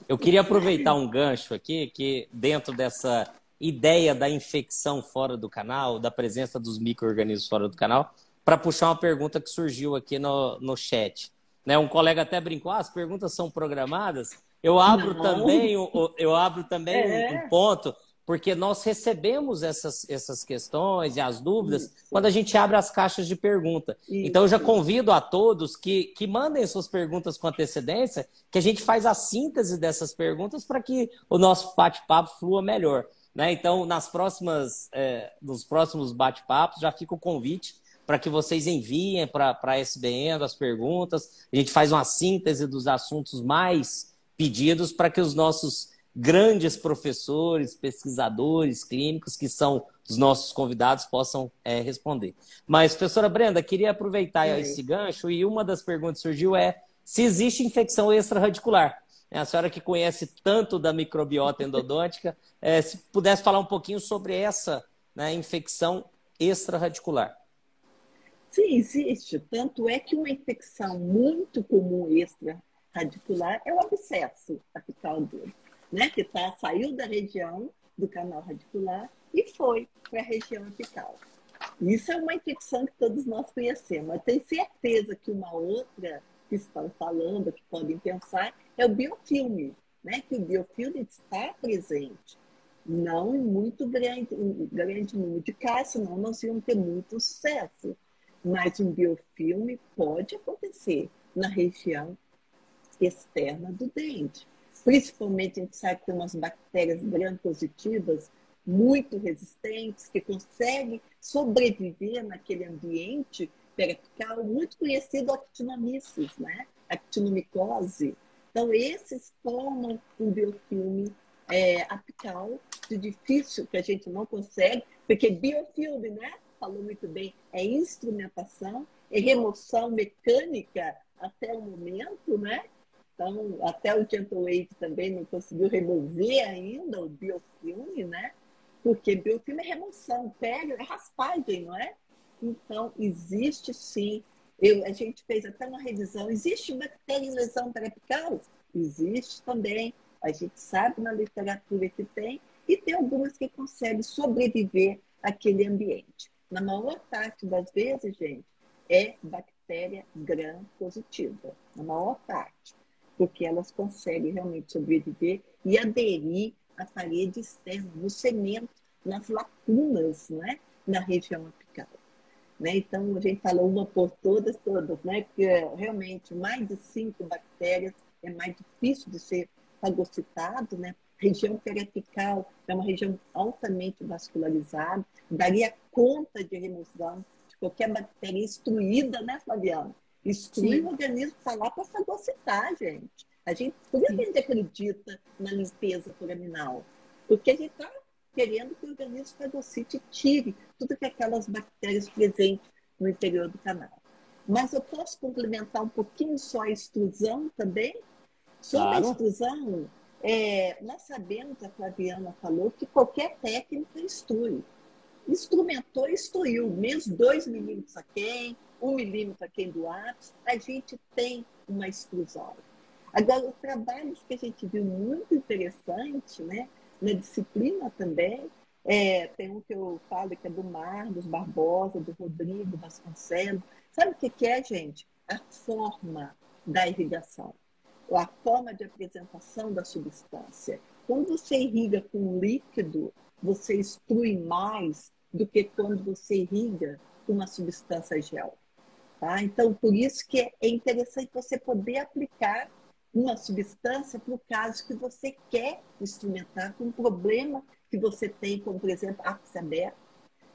Eu queria aproveitar um gancho aqui, que dentro dessa ideia da infecção fora do canal, da presença dos micro-organismos fora do canal, para puxar uma pergunta que surgiu aqui no, no chat. Né? Um colega até brincou, ah, as perguntas são programadas. Eu abro Não. também, eu abro também é. um ponto porque nós recebemos essas, essas questões e as dúvidas Isso. quando a gente abre as caixas de pergunta. Isso. Então, eu já convido a todos que, que mandem suas perguntas com antecedência, que a gente faz a síntese dessas perguntas para que o nosso bate-papo flua melhor. Né? Então, nas próximas, é, nos próximos bate-papos, já fica o convite para que vocês enviem para a SBN as perguntas. A gente faz uma síntese dos assuntos mais pedidos para que os nossos grandes professores, pesquisadores clínicos que são os nossos convidados possam é, responder. Mas, professora Brenda, queria aproveitar é. esse gancho e uma das perguntas que surgiu é se existe infecção extraradicular. A senhora que conhece tanto da microbiota endodôntica, *laughs* é, se pudesse falar um pouquinho sobre essa né, infecção extraradicular. Sim, existe. Tanto é que uma infecção muito comum extraradicular é o abscesso apical duro né, que tá, saiu da região do canal radicular e foi para a região apical. Isso é uma infecção que todos nós conhecemos. Eu tenho certeza que uma outra que estão falando, que podem pensar, é o biofilme, né? que o biofilme está presente. Não em muito grande, grande número de casos, senão nós íamos ter muito sucesso. Mas um biofilme pode acontecer na região externa do dente. Principalmente a gente sabe que tem umas bactérias gram-positivas muito resistentes, que conseguem sobreviver naquele ambiente periapical, muito conhecido actinomyces, né? actinomicose. Então, esses formam um biofilme é, apical de difícil, que a gente não consegue, porque biofilme, né? Falou muito bem, é instrumentação, é remoção mecânica até o momento, né? Então, até o Gentle também não conseguiu remover ainda o biofilme, né? Porque biofilme é remoção, pega, é raspagem, não é? Então, existe sim. Eu, a gente fez até uma revisão. Existe bactéria lesão periapical? Existe também. A gente sabe na literatura que tem. E tem algumas que conseguem sobreviver àquele ambiente. Na maior parte das vezes, gente, é bactéria gram positiva. Na maior parte porque elas conseguem realmente sobreviver e aderir à parede externa, no cemento, nas lacunas, né? na região apical. Né? Então, a gente fala uma por todas, todas, né? porque realmente mais de cinco bactérias é mais difícil de ser fagocitado, né? região periapical é uma região altamente vascularizada, daria conta de remoção de qualquer bactéria instruída, né, Flaviana? Exclui o organismo está lá para fagocitar, gente. A gente, por que a gente acredita na limpeza foraminal? Porque a gente está querendo que o organismo fagocite e tire tudo que aquelas bactérias presentes no interior do canal. Mas eu posso complementar um pouquinho só a extrusão também? Sobre claro. a extrusão, é, nós sabemos, a Flaviana falou, que qualquer técnica instrui. Instrumentou, instruiu, mesmo 2 milímetros a quem, um milímetro aqui do ápice, a gente tem uma exclusão. Agora, os trabalhos que a gente viu muito interessante, né, na disciplina também, é, tem um que eu falo que é do Marlos Barbosa, do Rodrigo Vasconcelos. Sabe o que, que é, gente? A forma da irrigação, a forma de apresentação da substância. Quando você irriga com líquido, você extrui mais do que quando você irriga com uma substância gel. Tá? Então, por isso que é interessante você poder aplicar uma substância para o caso que você quer instrumentar com um problema que você tem, como, por exemplo, ápice aberto.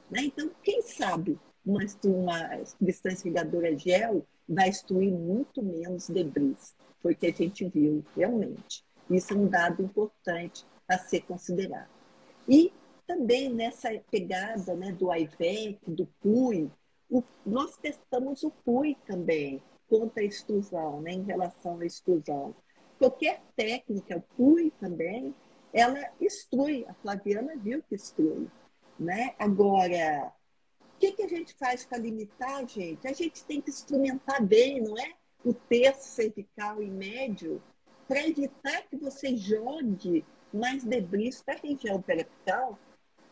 Né? Então, quem sabe uma, uma substância ligadora gel vai extruir muito menos debris. Foi o que a gente viu, realmente. Isso é um dado importante a ser considerado. E também nessa pegada né, do IVEC, do PUI, o, nós testamos o PUI também contra a extrusão, né, em relação à extrusão. Qualquer técnica, o PUI também, ela extrui. A Flaviana viu que extrui. Né? Agora, o que, que a gente faz para limitar, gente? A gente tem que instrumentar bem, não é? O terço cervical e médio para evitar que você jogue mais debris para a região periapital.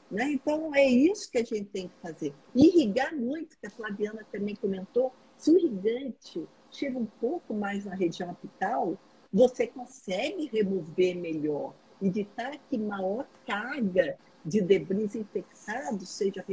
Né? Então, é isso que a gente tem que fazer. Irrigar muito, que a Flaviana também comentou, se o irrigante chega um pouco mais na região apical, você consegue remover melhor, evitar que maior carga de debris infectados seja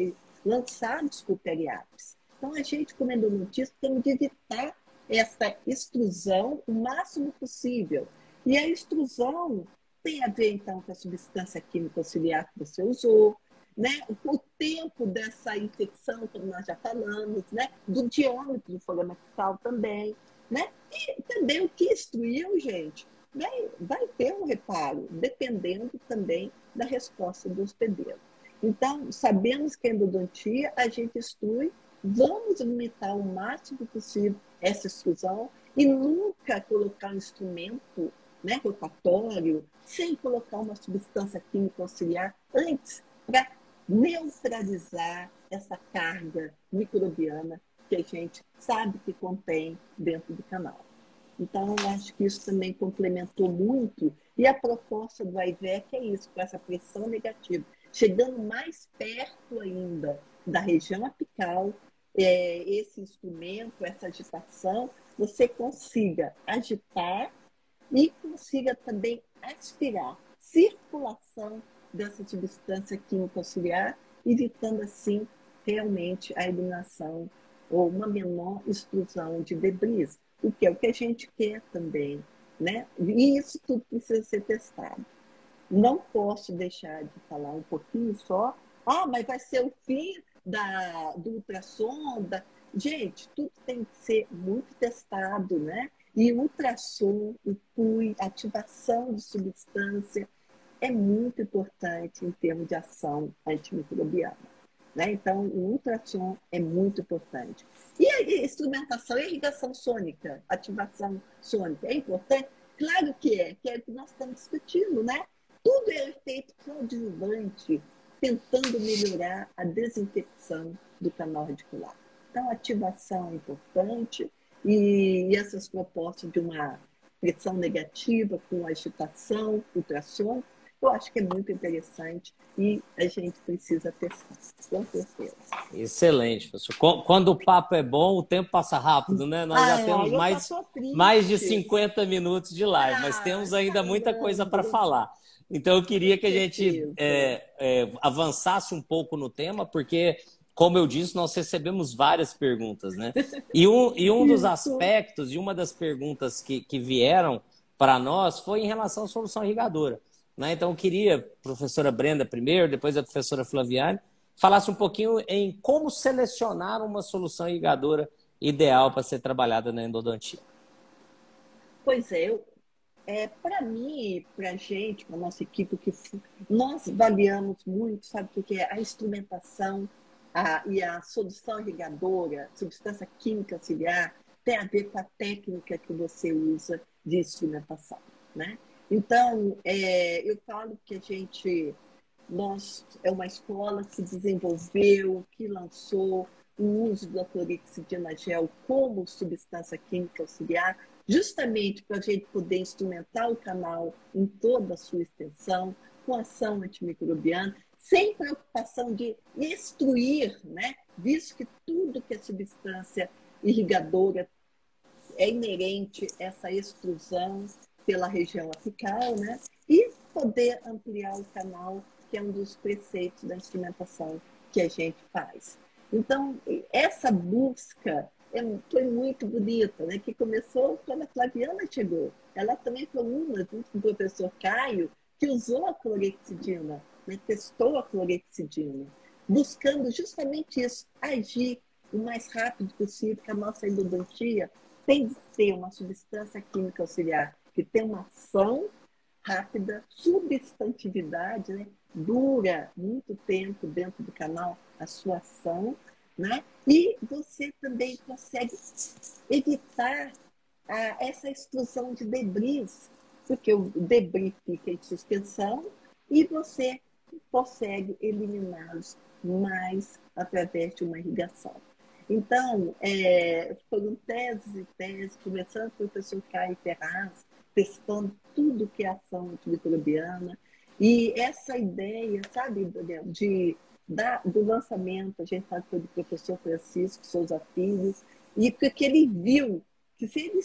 lançados por periapis. Então, a gente, como endodontista, temos de evitar essa extrusão o máximo possível. E a extrusão tem a ver, então, com a substância química auxiliar que você usou, né? o tempo dessa infecção, como nós já falamos, né? do diâmetro do fogamentical também. Né? E também o que extruiu, gente, vai, vai ter um reparo, dependendo também da resposta do hospedeiro. Então, sabemos que a endodontia a gente extrui, vamos limitar o máximo possível essa extrusão e nunca colocar um instrumento né, rotatório sem colocar uma substância química auxiliar antes para neutralizar essa carga microbiana que a gente sabe que contém dentro do canal. Então, eu acho que isso também complementou muito. E a proposta do IVEC é isso, com essa pressão negativa, chegando mais perto ainda da região apical, é, esse instrumento, essa agitação, você consiga agitar e consiga também aspirar circulação dessa substância química auxiliar, evitando assim realmente a eliminação ou uma menor extrusão de debris, o que é o que a gente quer também, né? E isso tudo precisa ser testado. Não posso deixar de falar um pouquinho só, ah, mas vai ser o fim da, do ultrassom, da... gente, tudo tem que ser muito testado, né? E ultrassom, o PUI, ativação de substância, é muito importante em termos de ação antimicrobiana. Né? Então, o ultrassom é muito importante. E a instrumentação e irrigação sônica, ativação sônica, é importante? Claro que é, que é o que nós estamos discutindo, né? Tudo é efeito coadjuvante, tentando melhorar a desinfecção do canal radicular. Então, ativação é importante e, essas propostas de uma pressão negativa com agitação, ultrassom, eu acho que é muito interessante e a gente precisa testar, com certeza. Excelente, professor. Quando o papo é bom, o tempo passa rápido, né? Nós ah, já temos mais, mais de 50 minutos de live, ah, mas temos ainda caramba. muita coisa para falar. Então, eu queria que a gente é, é, avançasse um pouco no tema, porque, como eu disse, nós recebemos várias perguntas, né? E um, e um dos aspectos, e uma das perguntas que, que vieram para nós foi em relação à solução irrigadora. Né? Então, eu queria, professora Brenda primeiro, depois a professora Flaviane, falasse um pouquinho em como selecionar uma solução irrigadora ideal para ser trabalhada na endodontia. Pois é, eu, é para mim, para a gente, para a nossa equipe, que nós avaliamos muito, sabe o que é? A instrumentação a, e a solução irrigadora, substância química auxiliar, tem a ver com a técnica que você usa de instrumentação, né? Então, é, eu falo que a gente, nós, é uma escola que desenvolveu, que lançou o uso da clorexidina gel como substância química auxiliar, justamente para a gente poder instrumentar o canal em toda a sua extensão, com ação antimicrobiana, sem preocupação de extruir, né? visto que tudo que é substância irrigadora é inerente a essa extrusão pela região apical, né? E poder ampliar o canal, que é um dos preceitos da instrumentação que a gente faz. Então, essa busca é, foi muito bonita, né? Que começou quando a Flaviana chegou. Ela também foi uma, junto com o professor Caio, que usou a clorexidina, né? testou a clorexidina, buscando justamente isso, agir o mais rápido possível, que a nossa endodontia tem de ser uma substância química auxiliar que tem uma ação rápida, substantividade, né? dura muito tempo dentro do canal a sua ação, né? E você também consegue evitar a, essa extrusão de debris, porque o debris fica em suspensão e você consegue eliminá-los mais através de uma irrigação. Então, é, foram teses e teses, começando com o professor Caio Ferraz, testando tudo que é ação antimicrobiana. E essa ideia, sabe, Daniel, de, da, do lançamento, a gente sabe foi do professor Francisco Souza Filho, e porque ele viu que se ele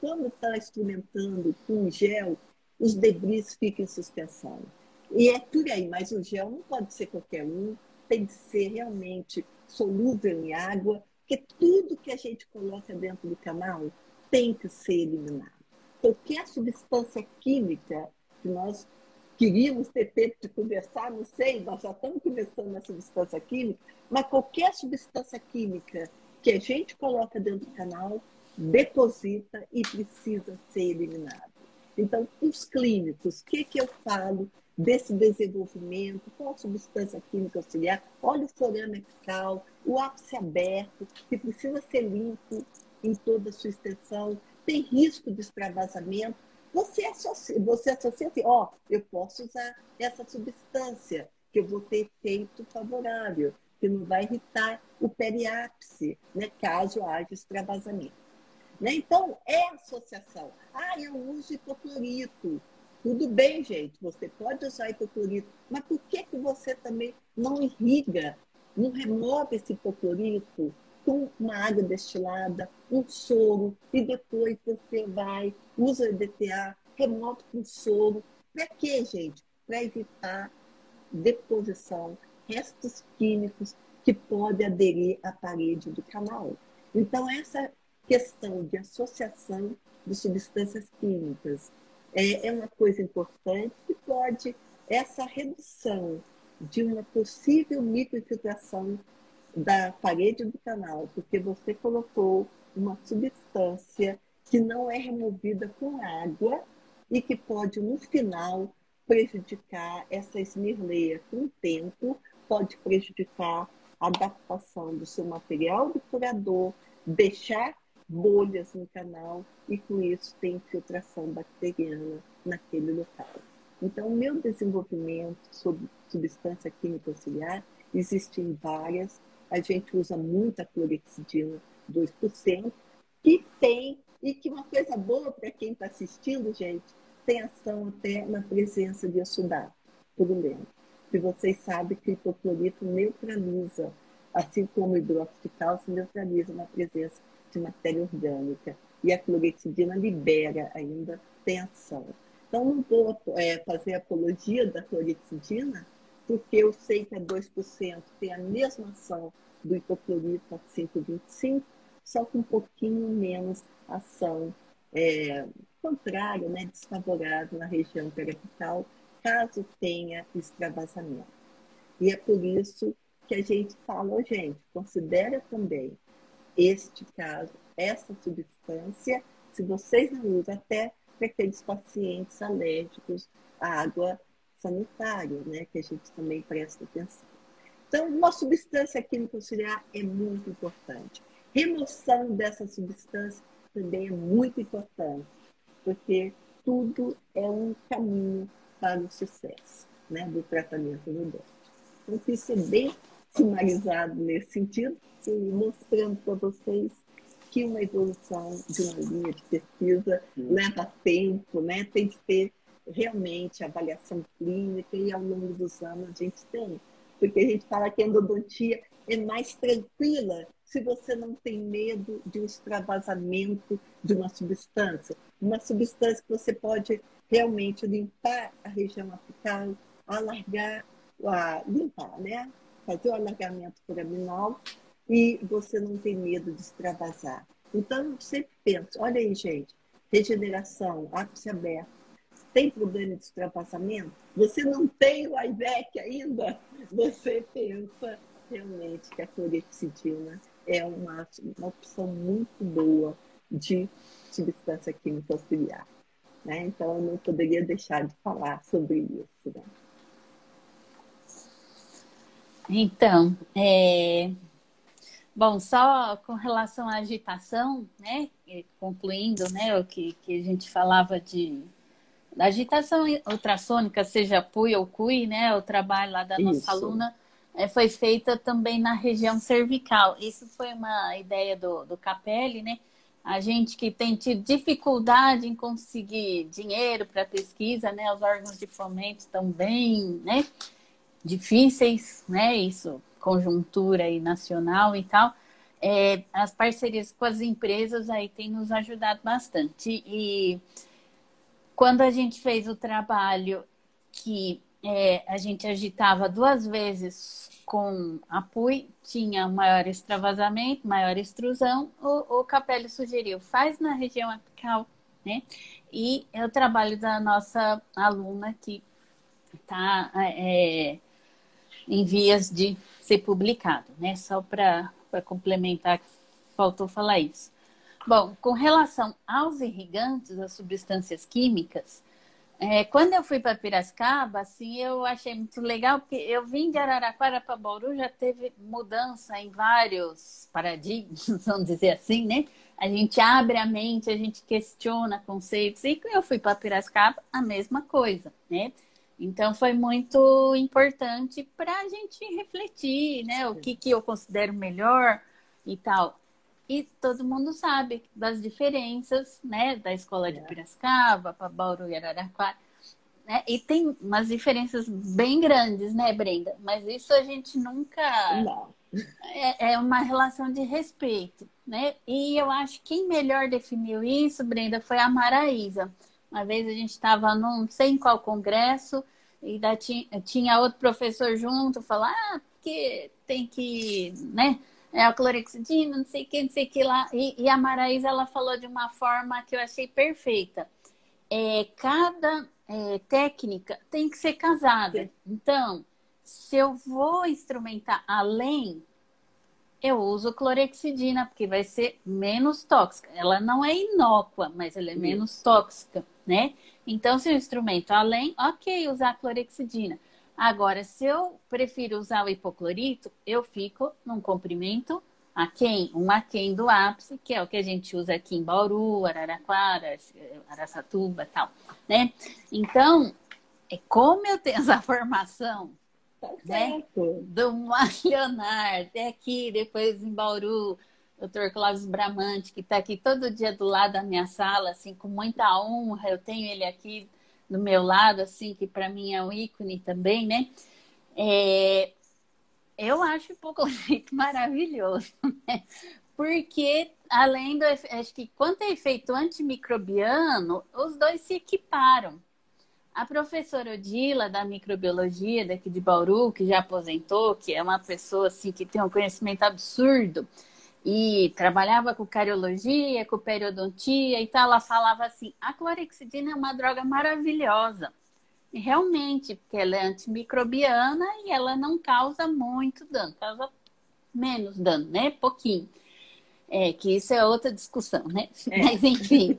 quando está instrumentando com gel, os debris ficam em suspensão. E é por aí, mas o gel não pode ser qualquer um, tem que ser realmente solúvel em água, porque tudo que a gente coloca dentro do canal tem que ser eliminado. Qualquer substância química que nós queríamos ter tempo de conversar, não sei, nós já estamos começando na substância química, mas qualquer substância química que a gente coloca dentro do canal deposita e precisa ser eliminado. Então, os clínicos, o que, que eu falo desse desenvolvimento, qual substância química auxiliar, óleo florano apical, o ápice aberto, que precisa ser limpo em toda a sua extensão, tem risco de extravasamento. Você associa, você associa assim, ó, oh, eu posso usar essa substância, que eu vou ter efeito favorável, que não vai irritar o periápice, né, caso haja extravasamento. Né? Então, é associação. Ah, eu uso hipoclorito. Tudo bem, gente, você pode usar hipoclorito, mas por que, que você também não irriga, não remove esse hipoclorito com uma água destilada, um soro, e depois você vai, usa o EDTA, remove com soro. Para quê, gente? Para evitar deposição, restos químicos que podem aderir à parede do canal. Então, essa questão de associação de substâncias químicas é, é uma coisa importante que pode, essa redução de uma possível microinfiltração da parede do canal, porque você colocou uma substância que não é removida com água e que pode, no final, prejudicar essa esmirleia com o tempo, pode prejudicar a adaptação do seu material do curador, deixar bolhas no canal e com isso tem infiltração bacteriana naquele local. Então, meu desenvolvimento sobre substância química auxiliar existem várias. A gente usa muita clorexidina 2%, que tem, e que uma coisa boa para quem está assistindo, gente, tem ação até na presença de açudato, por dentro. E vocês sabem que o hipoclorito neutraliza, assim como o hidróxido de cálcio neutraliza na presença de matéria orgânica. E a clorexidina libera ainda, tem ação. Então, não vou é, fazer apologia da clorexidina, porque eu sei que a 2% tem a mesma ação do hipoclorito a 5,25, só com um pouquinho menos ação é, contrária, né, desfavorável na região periapital, caso tenha extravasamento. E é por isso que a gente fala, gente, considera também este caso, essa substância, se vocês não usam, até para aqueles pacientes alérgicos à água sanitária, né, que a gente também presta atenção. Então, uma substância química auxiliar é muito importante. Remoção dessa substância também é muito importante, porque tudo é um caminho para o sucesso né, do tratamento do dente. Então, isso é bem sumarizado nesse sentido, e mostrando para vocês que uma evolução de uma linha de pesquisa leva tempo, né? tem que ter realmente avaliação clínica e ao longo dos anos a gente tem. Porque a gente fala que a endodontia é mais tranquila se você não tem medo de um extravasamento de uma substância. Uma substância que você pode realmente limpar a região apical, alargar, a, limpar, né? Fazer o alargamento foraminal e você não tem medo de extravasar. Então, eu sempre penso, olha aí, gente, regeneração, ápice aberto, tem problema de extravasamento? Você não tem o IVEC ainda? Você pensa realmente que a clorexidina é uma, uma opção muito boa de substância química auxiliar. Né? Então, eu não poderia deixar de falar sobre isso. Né? Então, é... bom, só com relação à agitação, né? Concluindo, né, o que, que a gente falava de A agitação ultrassônica, seja PUI ou CUI, né? O trabalho lá da nossa Isso. aluna é, foi feita também na região cervical. Isso foi uma ideia do, do Capelli, né? A gente que tem tido dificuldade em conseguir dinheiro para pesquisa, né? Os órgãos de fomento estão bem, né? Difíceis, né? Isso, conjuntura aí nacional e tal. É, as parcerias com as empresas aí têm nos ajudado bastante. E quando a gente fez o trabalho que é, a gente agitava duas vezes com a PUI, tinha maior extravasamento, maior extrusão, o, o Capelli sugeriu, faz na região apical, né? E é o trabalho da nossa aluna que está é, em vias de ser publicado, né? Só para complementar, faltou falar isso. Bom, com relação aos irrigantes, as substâncias químicas, é, quando eu fui para Piracicaba, assim, eu achei muito legal, porque eu vim de Araraquara para Bauru, já teve mudança em vários paradigmas, *laughs* vamos dizer assim, né? A gente abre a mente, a gente questiona conceitos. E quando eu fui para Piracicaba, a mesma coisa, né? Então foi muito importante para a gente refletir, né? O que, que eu considero melhor e tal. E todo mundo sabe das diferenças, né? Da escola de é. Piracicaba para Bauru e Araraquara. Né? E tem umas diferenças bem grandes, né, Brenda? Mas isso a gente nunca. Não. É, é uma relação de respeito, né? E eu acho que quem melhor definiu isso, Brenda, foi a Maraísa. Uma vez a gente estava num, não sei em qual congresso, e da, tinha, outro professor junto, falar, ah, porque tem que, né? é, a clorexidina, não sei o que, não sei o que lá. E, e, a Maraísa, ela falou de uma forma que eu achei perfeita. É, cada é, técnica tem que ser casada. Então, se eu vou instrumentar além, eu uso clorexidina, porque vai ser menos tóxica. Ela não é inócua, mas ela é Isso. menos tóxica, né? Então, se eu instrumento além, ok, usar clorexidina. Agora, se eu prefiro usar o hipoclorito, eu fico num comprimento aquém, um aquém do ápice, que é o que a gente usa aqui em Bauru, Araraquara, Araçatuba tal, né? Então, é como eu tenho essa *laughs* formação, tá né? Do Leonardo, até aqui, depois em Bauru, doutor Cláudio Bramante, que está aqui todo dia do lado da minha sala, assim, com muita honra, eu tenho ele aqui do meu lado, assim, que para mim é um ícone também, né? É, eu acho o hipoclorito *laughs* *laughs* maravilhoso, né? Porque, além do. Acho que quanto é efeito antimicrobiano, os dois se equiparam. A professora Odila, da microbiologia daqui de Bauru, que já aposentou, que é uma pessoa assim que tem um conhecimento absurdo, e trabalhava com cariologia, com periodontia e tal, ela falava assim: a clorexidina é uma droga maravilhosa. E realmente, porque ela é antimicrobiana e ela não causa muito dano, causa menos dano, né? Pouquinho. É, que isso é outra discussão, né? É. *laughs* Mas, enfim,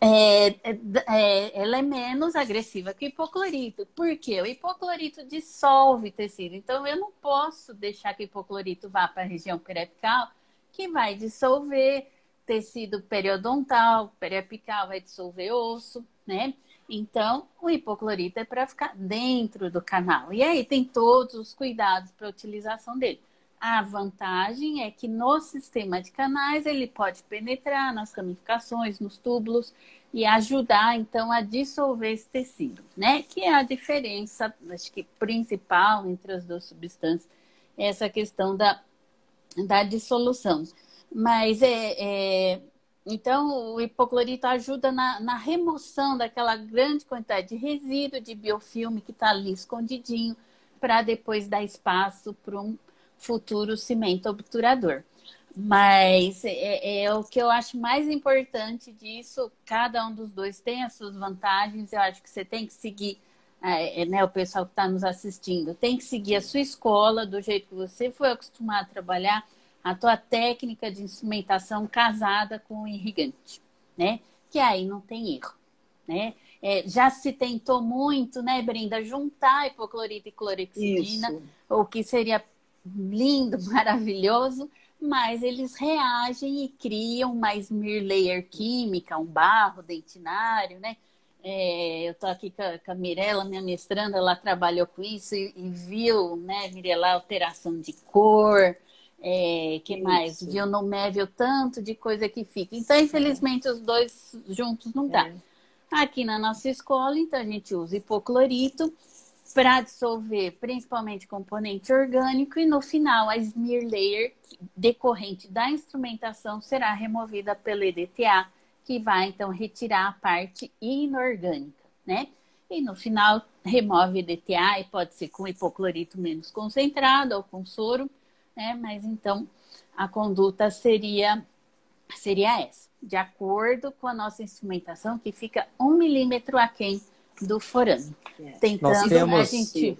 é, é, é, ela é menos agressiva que o hipoclorito. Por quê? O hipoclorito dissolve tecido. Então, eu não posso deixar que o hipoclorito vá para a região periapical que vai dissolver tecido periodontal, periapical, vai dissolver osso, né? Então, o hipoclorito é para ficar dentro do canal. E aí tem todos os cuidados para a utilização dele. A vantagem é que no sistema de canais ele pode penetrar nas ramificações, nos túbulos e ajudar então a dissolver esse tecido, né? Que é a diferença, acho que principal entre as duas substâncias, é essa questão da da dissolução. Mas é, é, então o hipoclorito ajuda na, na, remoção daquela grande quantidade de resíduo de biofilme que está ali escondidinho para depois dar espaço para um futuro cimento obturador. Mas é, é, o que eu acho mais importante disso. Cada um dos dois tem as suas vantagens. Eu acho que você tem que seguir é, é, né, o pessoal que está nos assistindo, tem que seguir a sua escola do jeito que você foi acostumado a trabalhar, a tua técnica de instrumentação casada com o irrigante, né? Que aí não tem erro, né? É, já se tentou muito, né, Brenda, juntar hipoclorito e clorexidina, Isso. o que seria lindo, *laughs* maravilhoso, mas eles reagem e criam uma smear layer química, um barro dentinário, né? É, eu estou aqui com a, com a Mirella, minha mestranda, ela trabalhou com isso e, e viu, né, Mirella, alteração de cor, é, que isso. mais? Viu no médio tanto de coisa que fica. Então, infelizmente, os dois juntos não dá. É. Aqui na nossa escola, então, a gente usa hipoclorito para dissolver principalmente componente orgânico e no final a smear layer decorrente da instrumentação será removida pelo EDTA, que vai então retirar a parte inorgânica, né? E no final remove EDTA e pode ser com hipoclorito menos concentrado ou com soro, né? Mas então a conduta seria seria essa, de acordo com a nossa instrumentação que fica um milímetro aquém do forame. É. Tentando Nós temos... a gente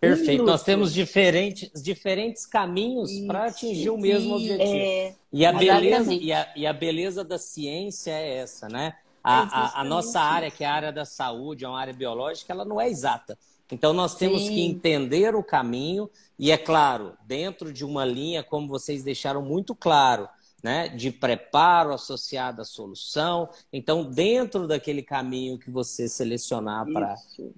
Perfeito. Nós temos diferentes, diferentes caminhos para atingir o mesmo objetivo. É, e, a beleza, e, a, e a beleza da ciência é essa, né? A, a, a, nossa área, que é a área da saúde, é uma área biológica, ela não é exata. Então, nós temos Sim. que entender o caminho, e é claro, dentro de uma linha, como vocês deixaram muito claro, né, de preparo associado à solução. Então, dentro daquele caminho que você selecionar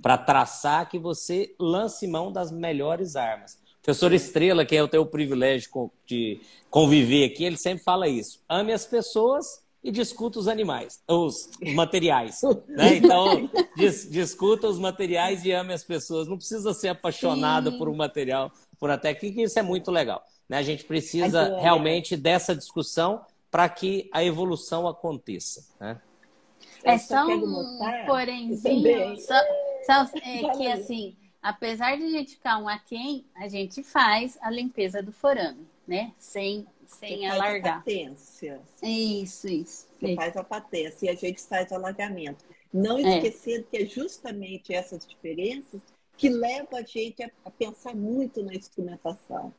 para traçar, que você lance mão das melhores armas. O professor Estrela, que é o teu privilégio de conviver aqui, ele sempre fala isso. Ame as pessoas e discuta os animais, os materiais. Né? *laughs* Então, dis, discuta os materiais e ame as pessoas. Não precisa ser apaixonado Sim. por um material, por uma técnica, isso é muito legal. Né? A gente precisa é. realmente dessa discussão para que a evolução aconteça. Né? É só um porémzinho, só, só é, que assim, apesar de a gente ficar um aquém, a gente faz a limpeza do forame, né? Sem, sem alargar. A patência. Isso, isso. Você isso. faz a patência e a gente faz o alargamento. Não é. esquecendo é. que é justamente essas diferenças que levam a gente a, a pensar muito na instrumentação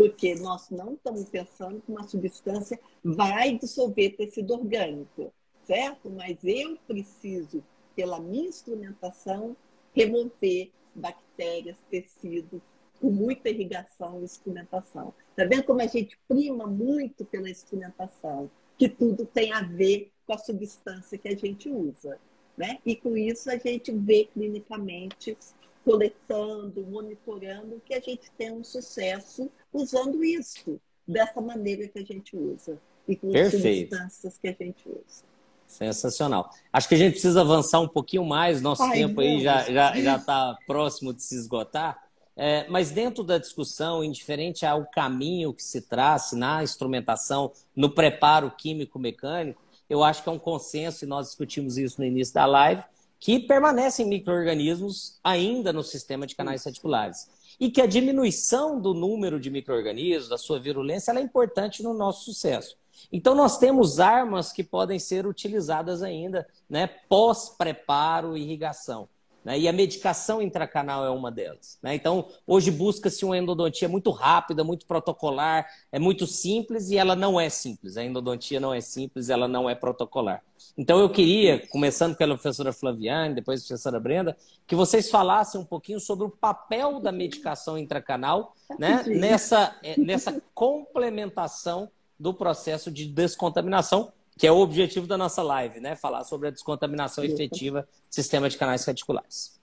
porque nós não estamos pensando que uma substância vai dissolver tecido orgânico, certo? Mas eu preciso, pela minha instrumentação, remover bactérias, tecidos, com muita irrigação e instrumentação. Está vendo como a gente prima muito pela instrumentação? Que tudo tem a ver com a substância que a gente usa. Né? E com isso a gente vê clinicamente coletando, monitorando, que a gente tem um sucesso usando isso, dessa maneira que a gente usa. E com Perfeito. as substâncias que a gente usa. Sensacional. Acho que a gente precisa avançar um pouquinho mais, nosso Ai, tempo aí já está já, já tá próximo de se esgotar. É, mas dentro da discussão, indiferente ao caminho que se trace na instrumentação, no preparo químico-mecânico, eu acho que é um consenso, e nós discutimos isso no início da live, que permanecem micro-organismos ainda no sistema de canais reticulares. E que a diminuição do número de micro-organismos, da sua virulência, é importante no nosso sucesso. Então, nós temos armas que podem ser utilizadas ainda né, pós-preparo e irrigação. Né? E a medicação intracanal é uma delas. Né? Então, hoje busca-se uma endodontia muito rápida, muito protocolar, é muito simples e ela não é simples. A endodontia não é simples, ela não é protocolar. Então, eu queria, começando pela professora Flaviane, depois a professora Brenda, que vocês falassem um pouquinho sobre o papel da medicação intracanal né? *laughs* nessa, é, nessa complementação do processo de descontaminação que é o objetivo da nossa live, né? Falar sobre a descontaminação efetiva do sistema de canais reticulares.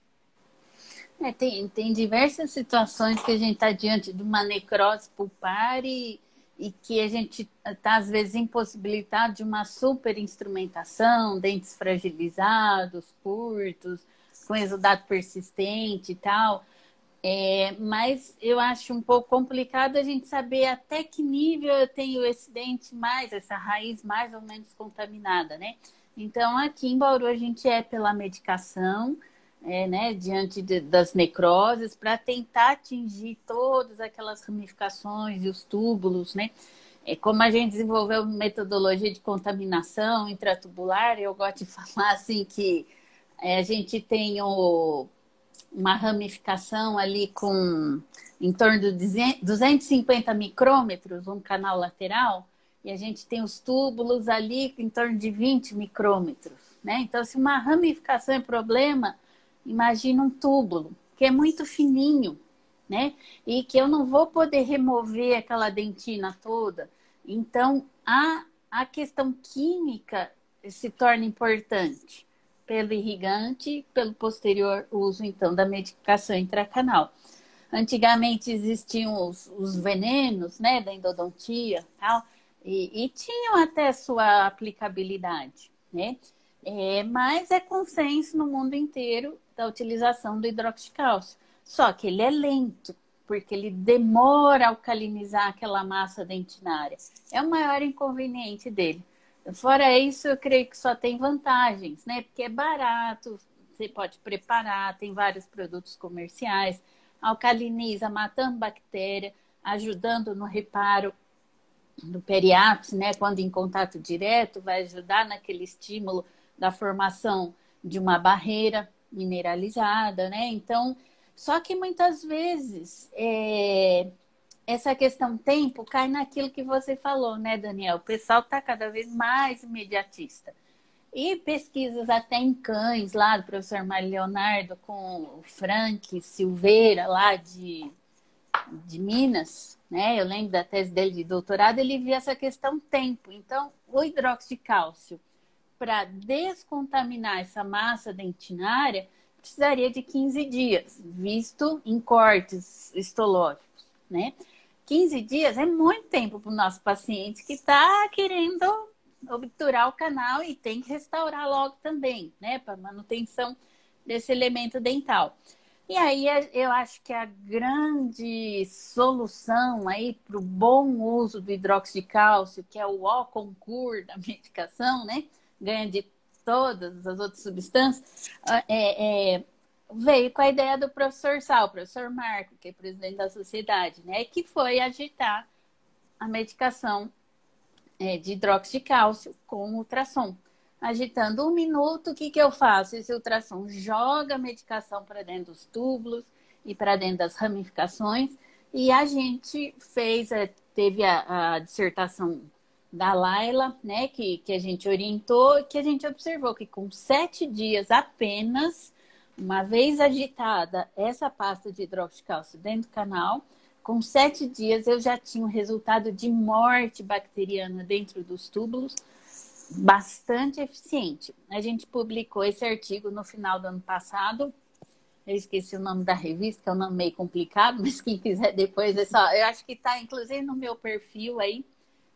É, tem, tem diversas situações que a gente está diante de uma necrose pulpar e, e que a gente está, às vezes, impossibilitado de uma super instrumentação, dentes fragilizados, curtos, com exudado persistente e tal. É, mas eu acho um pouco complicado a gente saber até que nível eu tenho esse dente mais, essa raiz mais ou menos contaminada, né? Então, aqui em Bauru, a gente é pela medicação, é, né, diante de, das necroses, para tentar atingir todas aquelas ramificações e os túbulos, né? É, como a gente desenvolveu metodologia de contaminação intratubular, eu gosto de *laughs* falar assim que é, a gente tem o uma ramificação ali com em torno de 250 micrômetros, um canal lateral, e a gente tem os túbulos ali em torno de 20 micrômetros. Né? Então, se uma ramificação é problema, imagina um túbulo, que é muito fininho, né? E que eu não vou poder remover aquela dentina toda. Então, a, a questão química se torna importante pelo irrigante, pelo posterior uso, então, da medicação intracanal. Antigamente existiam os, os venenos, né, da endodontia tal, e, e tinham até sua aplicabilidade, né? É, mas é consenso no mundo inteiro da utilização do hidroxicálcio. Só que ele é lento, porque ele demora a alcalinizar aquela massa dentinária. É o maior inconveniente dele. Fora isso, eu creio que só tem vantagens, né? Porque é barato, você pode preparar, tem vários produtos comerciais, alcaliniza, matando bactéria, ajudando no reparo do periápse, né? Quando em contato direto, vai ajudar naquele estímulo da formação de uma barreira mineralizada, né? Então, só que muitas vezes é, essa questão tempo cai naquilo que você falou, né, Daniel? O pessoal está cada vez mais imediatista. E pesquisas até em cães, lá do professor Mário Leonardo, com o Frank Silveira, lá de, de Minas, né? Eu lembro da tese dele de doutorado, ele via essa questão tempo. Então, o hidróxido de cálcio para descontaminar essa massa dentinária, precisaria de 15 dias, visto em cortes histológicos, né? 15 dias é muito tempo para o nosso paciente que está querendo obturar o canal e tem que restaurar logo também, né? Para manutenção desse elemento dental. E aí eu acho que a grande solução aí para o bom uso do hidróxido de cálcio, que é o O concur da medicação, né? ganha de todas as outras substâncias, é, é, veio com a ideia do professor Sal, professor Marco, que é presidente da sociedade, né, que foi agitar a medicação é, de hidróxido de cálcio com ultrassom. Agitando um minuto, o que, que eu faço? Esse ultrassom joga a medicação para dentro dos túbulos e para dentro das ramificações, e a gente fez, é, teve a, a dissertação da Laila, né, que, que a gente orientou, que a gente observou que com sete dias apenas, uma vez agitada essa pasta de hidróxido de cálcio dentro do canal, com sete dias eu já tinha um resultado de morte bacteriana dentro dos túbulos bastante eficiente. A gente publicou esse artigo no final do ano passado. Eu esqueci o nome da revista, que é um nome meio complicado, *laughs* mas quem quiser depois é só. Eu acho que está inclusive no meu perfil aí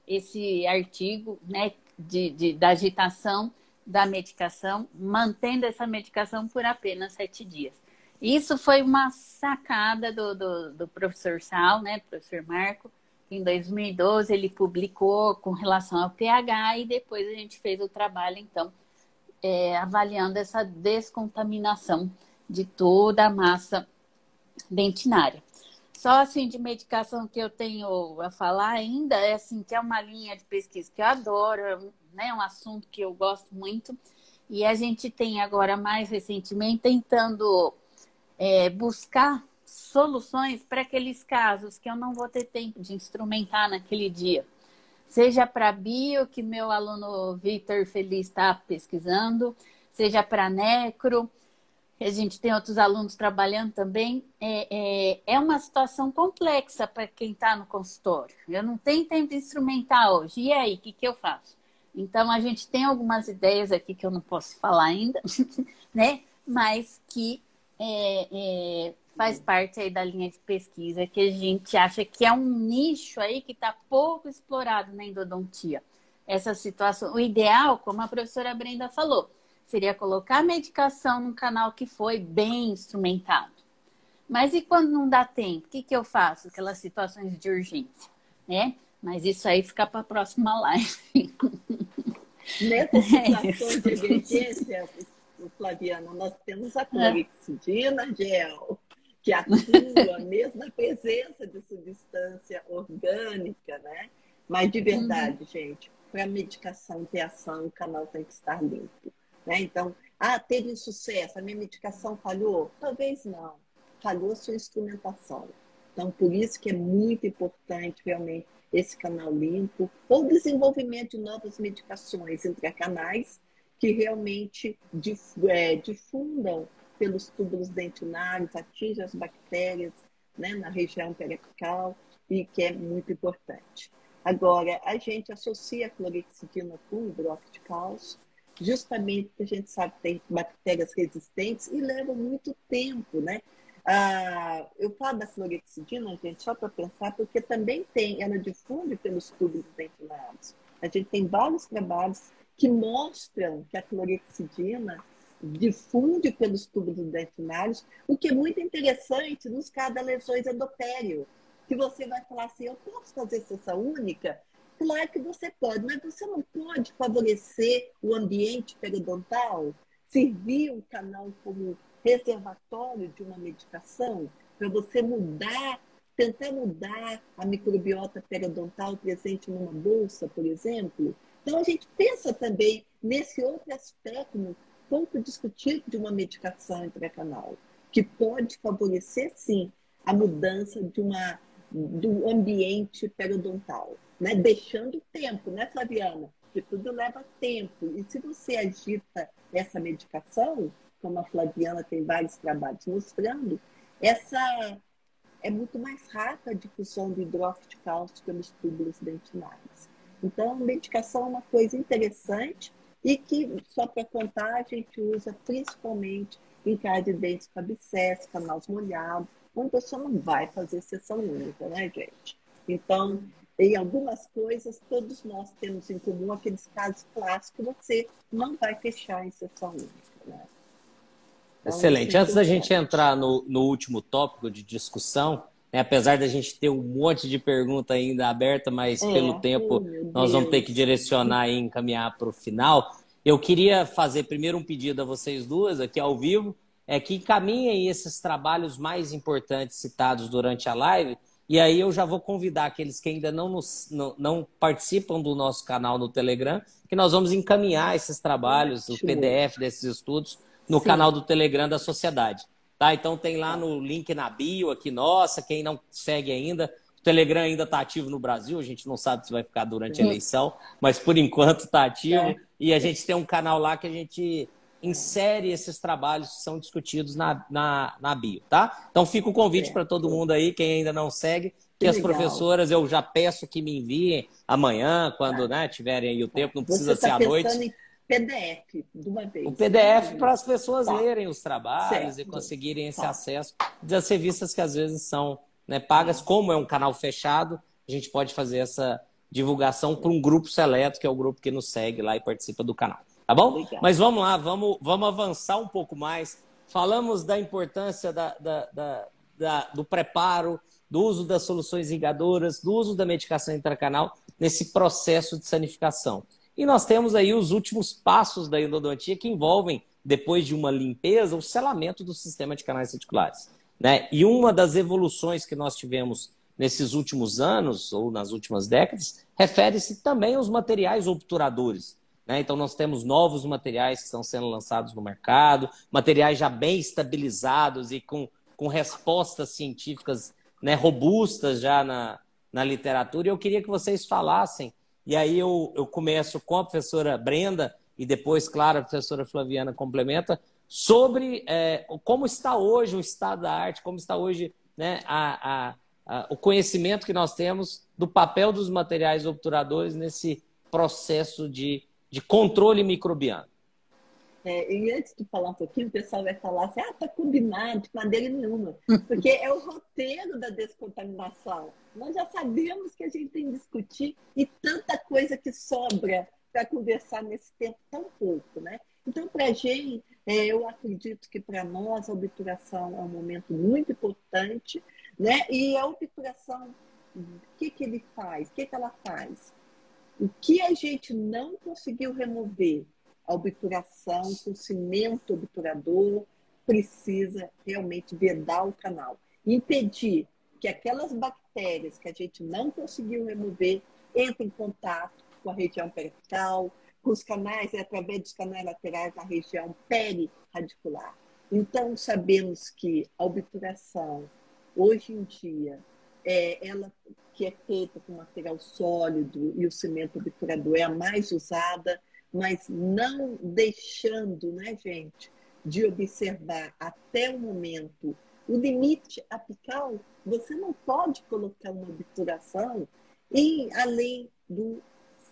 esse artigo né, de, de, da agitação da medicação, mantendo essa medicação por apenas sete dias. Isso foi uma sacada do, do, do professor Sal, né, professor Marco, em 2012 ele publicou com relação ao pH e depois a gente fez o trabalho, então, é, avaliando essa descontaminação de toda a massa dentinária. Só assim de medicação que eu tenho a falar ainda é assim que é uma linha de pesquisa que eu adoro, né? Um assunto que eu gosto muito. E a gente tem agora mais recentemente tentando é, buscar soluções para aqueles casos que eu não vou ter tempo de instrumentar naquele dia. Seja para bio, que meu aluno Vitor Feliz está pesquisando, seja para necro, a gente tem outros alunos trabalhando também, é, é, é uma situação complexa para quem está no consultório. Eu não tenho tempo de instrumentar hoje. E aí, o que, que eu faço? Então, a gente tem algumas ideias aqui que eu não posso falar ainda, *laughs* né? Mas que é, é, faz parte aí da linha de pesquisa que a gente acha que é um nicho aí que está pouco explorado na endodontia. Essa situação, o ideal, como a professora Brenda falou, seria colocar a medicação num canal que foi bem instrumentado. Mas e quando não dá tempo? O que, que eu faço? Aquelas situações de urgência, né? Mas isso aí fica para a próxima live. Nessa *laughs* é situação é de emergência, Flaviana, nós temos a clorexidina é. gel, que atua mesmo na presença de substância orgânica, né? Mas de verdade, uhum. gente, para a medicação ter ação, o canal tem que estar limpo. Né? Então, ah, teve sucesso, a minha medicação falhou? Talvez não. Falhou sua instrumentação. Então, por isso que é muito importante realmente esse canal limpo, ou desenvolvimento de novas medicações intracanais que realmente é, difundam pelos túbulos dentinários, atinjam as bactérias né, na região periapical e que é muito importante. Agora, a gente associa a clorexidina com hidróxido de cálcio justamente porque a gente sabe que tem bactérias resistentes e leva muito tempo, né? Ah, eu falo da clorexidina, gente, só para pensar, porque também tem, ela difunde pelos tubos ventilados. A gente tem vários trabalhos que mostram que a clorexidina difunde pelos tubos dentinários, o que é muito interessante nos casos de lesões endotélio. Que você vai falar assim, eu posso fazer cessa única? Claro que você pode, mas você não pode favorecer o ambiente periodontal, servir o canal como reservatório de uma medicação, para você mudar, tentar mudar a microbiota periodontal presente numa bolsa, por exemplo. Então, a gente pensa também nesse outro aspecto pouco discutido de uma medicação intracanal, que pode favorecer, sim, a mudança de uma, do ambiente periodontal, né? deixando tempo, né, Flaviana? Porque tudo leva tempo. E se você agita essa medicação, como a Flaviana tem vários trabalhos mostrando, essa é muito mais rápida a difusão do hidróxido cálcio pelos túbulos dentinários. Então, medicação é uma coisa interessante e que, só para contar, a gente usa principalmente em caso de dentes com abscesso, canais molhados, onde a pessoa não vai fazer sessão única, né, gente? Então, em algumas coisas, todos nós temos em comum aqueles casos clássicos que você não vai fechar em sessão única, né? Então, Excelente. Antes da gente entrar no, no último tópico de discussão, né, apesar da gente ter um monte de pergunta ainda aberta, mas é, pelo tempo oh, nós vamos ter que direcionar e encaminhar para o final. Eu queria fazer primeiro um pedido a vocês duas aqui ao vivo, é que encaminhem esses trabalhos mais importantes citados durante a live. E aí eu já vou convidar aqueles que ainda não, nos, não, não participam do nosso canal no Telegram, que nós vamos encaminhar esses trabalhos, o PDF desses estudos, no Sim. canal do Telegram da Sociedade. Tá? Então tem lá no link na bio aqui, nossa, quem não segue ainda, o Telegram ainda está ativo no Brasil, a gente não sabe se vai ficar durante a eleição, mas por enquanto está ativo. É. E a gente tem um canal lá que a gente insere esses trabalhos que são discutidos na, na, na bio, tá? Então fica o convite é. para todo mundo aí, quem ainda não segue, que, as professoras eu já peço que me enviem amanhã, quando tá. né, tiverem aí o tempo, não precisa Você ser tá à noite. Em PDF de uma vez. O PDF para as pessoas tá. lerem os trabalhos certo. e conseguirem esse tá. acesso das revistas que às vezes são né, pagas. Tá. Como é um canal fechado, a gente pode fazer essa divulgação para um grupo seleto, que é o grupo que nos segue lá e participa do canal. Tá bom? Obrigada. Mas vamos lá, vamos, vamos avançar um pouco mais. Falamos da importância da, da, da, da do preparo, do uso das soluções irrigadoras, do uso da medicação intracanal nesse processo de sanificação. E nós temos aí os últimos passos da endodontia que envolvem, depois de uma limpeza, o selamento do sistema de canais reticulares. Né? E uma das evoluções que nós tivemos nesses últimos anos, ou nas últimas décadas, refere-se também aos materiais obturadores. Né? Então, nós temos novos materiais que estão sendo lançados no mercado, materiais já bem estabilizados e com, com respostas científicas né, robustas já na, na literatura. E eu queria que vocês falassem e aí eu, eu começo com a professora Brenda e depois, claro, a professora Flaviana complementa sobre é, como está hoje o estado da arte, como está hoje né, a, a, a, o conhecimento que nós temos do papel dos materiais obturadores nesse processo de, de controle microbiano. É, e antes de falar um pouquinho, o pessoal vai falar assim: ah, tá combinado, de maneira nenhuma. *laughs* Porque é o roteiro da descontaminação. Nós já sabemos que a gente tem que discutir e tanta coisa que sobra para conversar nesse tempo tão pouco, né? Então, para a gente, é, eu acredito que para nós a obturação é um momento muito importante, né? E a obturação, o que, que ele faz? O que, que ela faz? O que a gente não conseguiu remover a obturação com cimento obturador precisa realmente vedar o canal. Impedir que aquelas bactérias que a gente não conseguiu remover entrem em contato com a região periapical, com os canais, é através dos canais laterais da região periradicular. Então, sabemos que a obturação, hoje em dia, é, ela que é feita com material sólido e o cimento obturador é a mais usada, mas não deixando, né, gente, de observar até o momento o limite apical, você não pode colocar uma obturação e além do,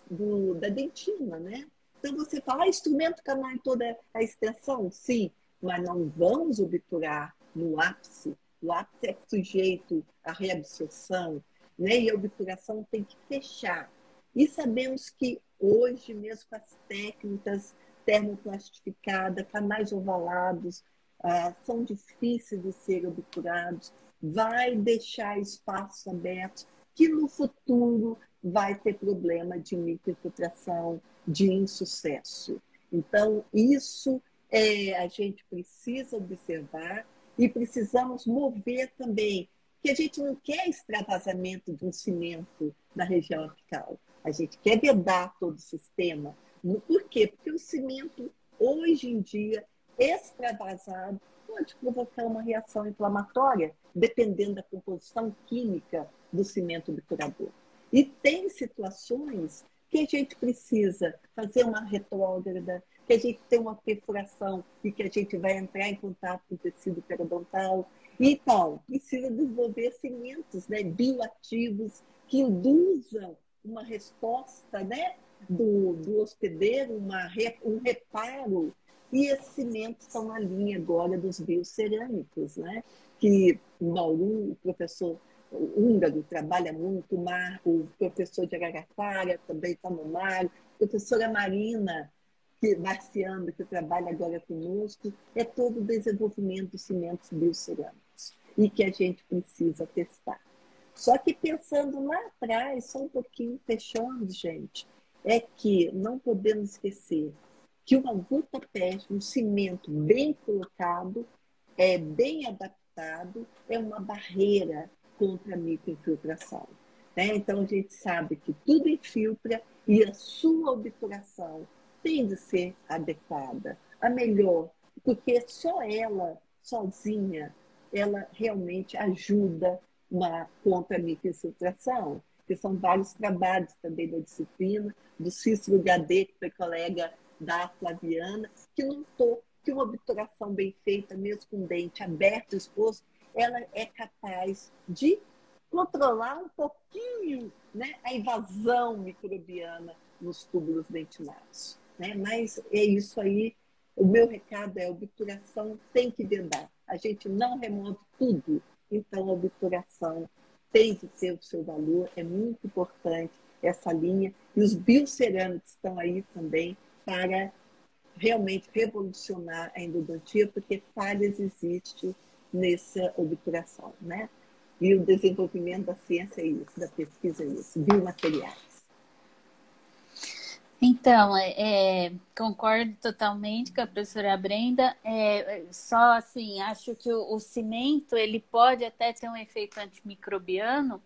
do, da dentina, né? Então você fala, ah, instrumento canal toda a extensão? Sim, mas não vamos obturar no ápice. O ápice é sujeito à reabsorção, né? e a obturação tem que fechar. E sabemos que hoje, mesmo com as técnicas termoplastificadas, canais ovalados, ah, são difíceis de serem obturados, vai deixar espaços abertos que no futuro vai ter problema de microinfiltração, de insucesso. Então, isso é, a gente precisa observar e precisamos mover também, que a gente não quer extravasamento de um cimento na região apical. A gente quer vedar todo o sistema. Por quê? Porque o cimento, hoje em dia, extravasado, pode provocar uma reação inflamatória, dependendo da composição química do cimento obturador. E tem situações que a gente precisa fazer uma retrógrada, que a gente tem uma perfuração e que a gente vai entrar em contato com o tecido periodontal. Então, precisa desenvolver cimentos né, bioativos que induzam uma resposta né, do, do hospedeiro, uma, um reparo. E esses cimentos estão na linha agora dos biocerâmicos, né? que Bauru, o professor húngaro trabalha muito, o, Mar, o professor de Araraquara também está no mar, professora Marina que, Marciano, que trabalha agora conosco, é todo o desenvolvimento de cimentos biocerâmicos e que a gente precisa testar. Só que pensando lá atrás, só um pouquinho fechando, gente, é que não podemos esquecer que uma vulta um cimento bem colocado, é bem adaptado, é uma barreira contra a microinfiltração. Né? Então, a gente sabe que tudo infiltra e a sua obturação tem de ser adequada, a melhor, porque só ela, sozinha, ela realmente ajuda uma contra a microinfiltração, que são vários trabalhos também da disciplina, do Cícero Gadê, que foi colega da Flaviana, que notou que uma obturação bem feita, mesmo com o dente aberto, exposto, ela é capaz de controlar um pouquinho né, a invasão microbiana nos túbulos dentinados. Né? Mas é isso aí. O meu recado é: obturação tem que vedar. A gente não remove tudo, então a obturação tem que ter o seu valor, é muito importante essa linha. E os biocerâmicos estão aí também para realmente revolucionar a endodontia, porque falhas existem nessa obturação, né? E o desenvolvimento da ciência é isso, da pesquisa é isso, biomateriais. Então, é, é, concordo totalmente com a professora Brenda. É, só assim, acho que o, o, cimento ele pode até ter um efeito antimicrobiano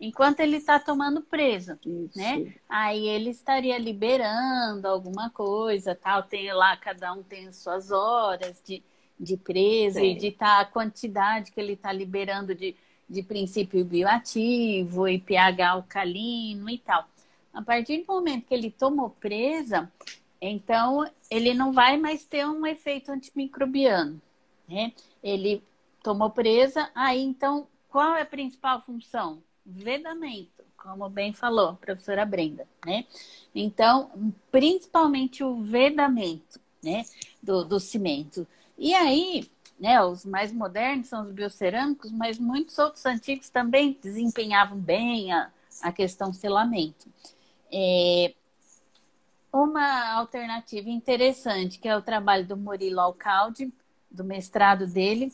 enquanto ele está tomando preso, Isso. né? Aí ele estaria liberando alguma coisa, tal. Tem lá, cada um tem suas horas de, de preso Sim. e de tá, a quantidade que ele está liberando de, de princípio bioativo e pH alcalino e tal. A partir do momento que ele tomou presa, então ele não vai mais ter um efeito antimicrobiano, né? Ele tomou presa, aí então qual é a principal função? Vedamento, como bem falou a professora Brenda, né? Então, principalmente o vedamento, né, do, do cimento. E aí, né, os mais modernos são os biocerâmicos, mas muitos outros antigos também desempenhavam bem a, a questão selamento. É, uma alternativa interessante, que é o trabalho do Murilo Alcalde, do mestrado dele,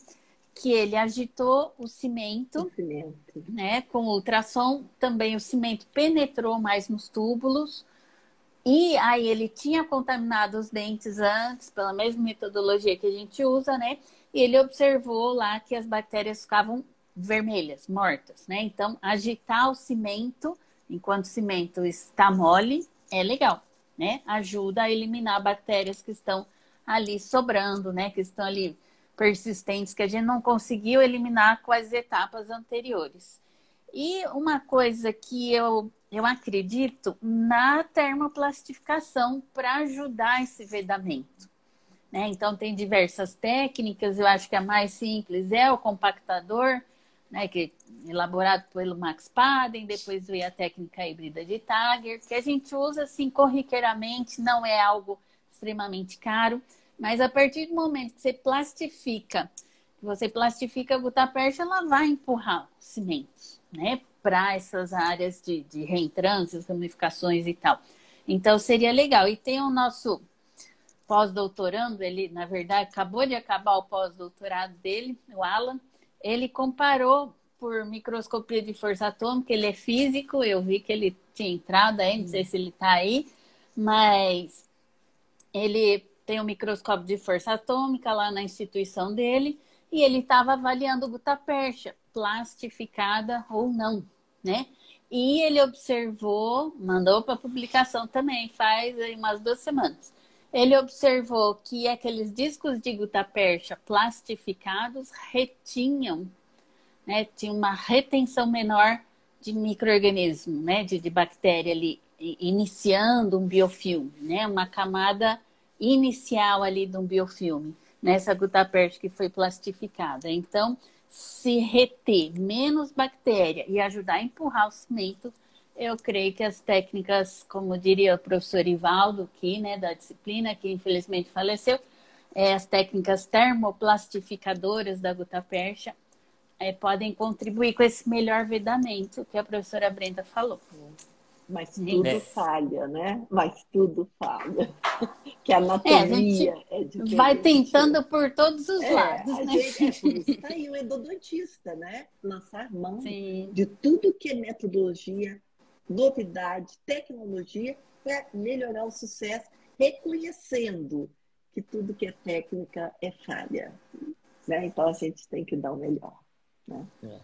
que ele agitou o cimento, o cimento, né, com ultrassom, também o cimento penetrou mais nos túbulos, e aí ele tinha contaminado os dentes antes, pela mesma metodologia que a gente usa, né? E ele observou lá que as bactérias ficavam vermelhas, mortas, né? Então, agitar o cimento enquanto o cimento está mole é legal, né? Ajuda a eliminar bactérias que estão ali sobrando, né? Que estão ali persistentes que a gente não conseguiu eliminar com as etapas anteriores. E uma coisa que eu eu acredito na termoplastificação para ajudar esse vedamento. Né? Então, tem diversas técnicas, eu acho que a mais simples é o compactador, né, que elaborado pelo Max Paden, depois veio a técnica híbrida de Tiger, que a gente usa assim corriqueiramente, não é algo extremamente caro, mas a partir do momento que você plastifica, você plastifica a gutapercha, ela vai empurrar o cimento, né, para essas áreas de, de reentrâncias, ramificações e tal. Então seria legal. E tem o nosso pós-doutorando, ele, na verdade, acabou de acabar o pós-doutorado dele, o Alan, ele comparou por microscopia de força atômica, ele é físico, eu vi que ele tinha entrado aí, não sei se ele está aí, mas ele tem um microscópio de força atômica lá na instituição dele, e ele estava avaliando gutapercha, plastificada ou não, né? E ele observou, mandou para publicação também, faz aí umas duas semanas. Ele observou que aqueles discos de gutapercha plastificados retinham, né, tinha uma retenção menor de microorganismo, né, de, de bactéria ali, iniciando um biofilme, né, uma camada inicial ali de um biofilme, nessa gutapercha que foi plastificada. Então, se reter menos bactéria e ajudar a empurrar o cimento, eu creio que as técnicas, como diria o professor Ivaldo, aqui, né, da disciplina, que infelizmente faleceu, é, as técnicas termoplastificadoras da gutapercha é, podem contribuir com esse melhor vedamento que a professora Brenda falou. Mas tudo é. falha, né? Mas tudo falha. *laughs* que a anatomia é, a é Vai tentando por todos os é, lados. A né? gente, é tá aí o *laughs* endodontista, né? Lançar mão Sim. de tudo que é metodologia, novidade, tecnologia, para melhorar o sucesso, reconhecendo que tudo que é técnica é falha. Né? Então a gente tem que dar o melhor. Né? É.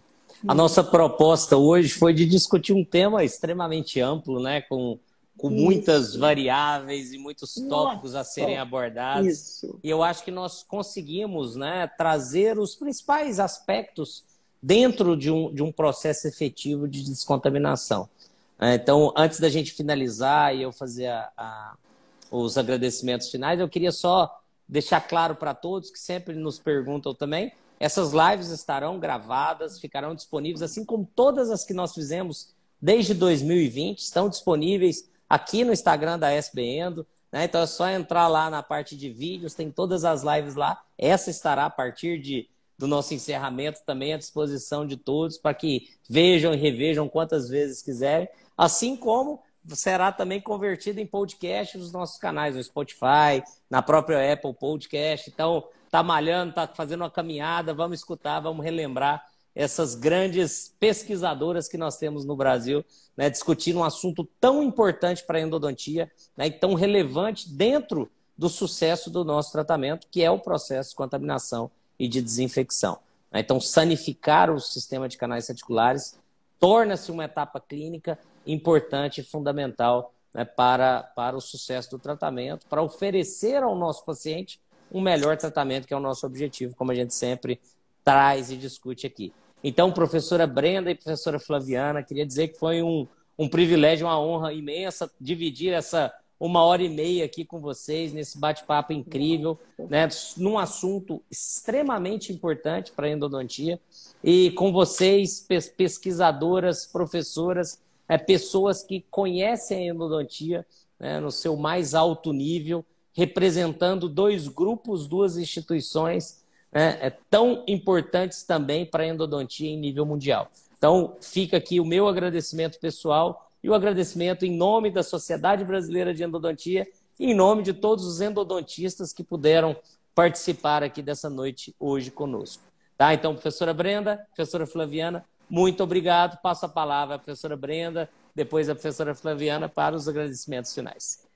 A nossa proposta hoje foi de discutir um tema extremamente amplo, né? com, com muitas variáveis e muitos tópicos nossa. a serem abordados. Isso. E eu acho que nós conseguimos né, trazer os principais aspectos dentro de um, de um processo efetivo de descontaminação. É, então, antes da gente finalizar e eu fazer a, a, os agradecimentos finais, eu queria só deixar claro para todos que sempre nos perguntam também. Essas lives estarão gravadas, ficarão disponíveis, assim como todas as que nós fizemos desde 2020, estão disponíveis aqui no Instagram da SBN. Né? Então é só entrar lá na parte de vídeos, tem todas as lives lá. Essa estará a partir de do nosso encerramento também à disposição de todos para que vejam e revejam quantas vezes quiserem, assim como será também convertido em podcast nos nossos canais, no Spotify, na própria Apple Podcast. Então, tá malhando, tá fazendo uma caminhada, vamos escutar, vamos relembrar essas grandes pesquisadoras que nós temos no Brasil, né, discutindo um assunto tão importante para a endodontia né, e tão relevante dentro do sucesso do nosso tratamento, que é o processo de contaminação e de desinfecção. Então, sanificar o sistema de canais reticulares torna-se uma etapa clínica importante e fundamental né, para, para o sucesso do tratamento, para oferecer ao nosso paciente um melhor tratamento, que é o nosso objetivo, como a gente sempre traz e discute aqui. Então, professora Brenda e professora Flaviana, queria dizer que foi um, um privilégio, uma honra imensa dividir essa uma hora e meia aqui com vocês nesse bate-papo incrível, né, num assunto extremamente importante para a endodontia. E com vocês, pesquisadoras, professoras, é, pessoas que conhecem a endodontia né, no seu mais alto nível, representando dois grupos, duas instituições né, é, tão importantes também para a endodontia em nível mundial. Então, fica aqui o meu agradecimento pessoal e o agradecimento em nome da Sociedade Brasileira de Endodontia e em nome de todos os endodontistas que puderam participar aqui dessa noite hoje conosco. Tá? Então, professora Brenda, professora Flaviana, muito obrigado. Passo a palavra à professora Brenda, depois a professora Flaviana para os agradecimentos finais.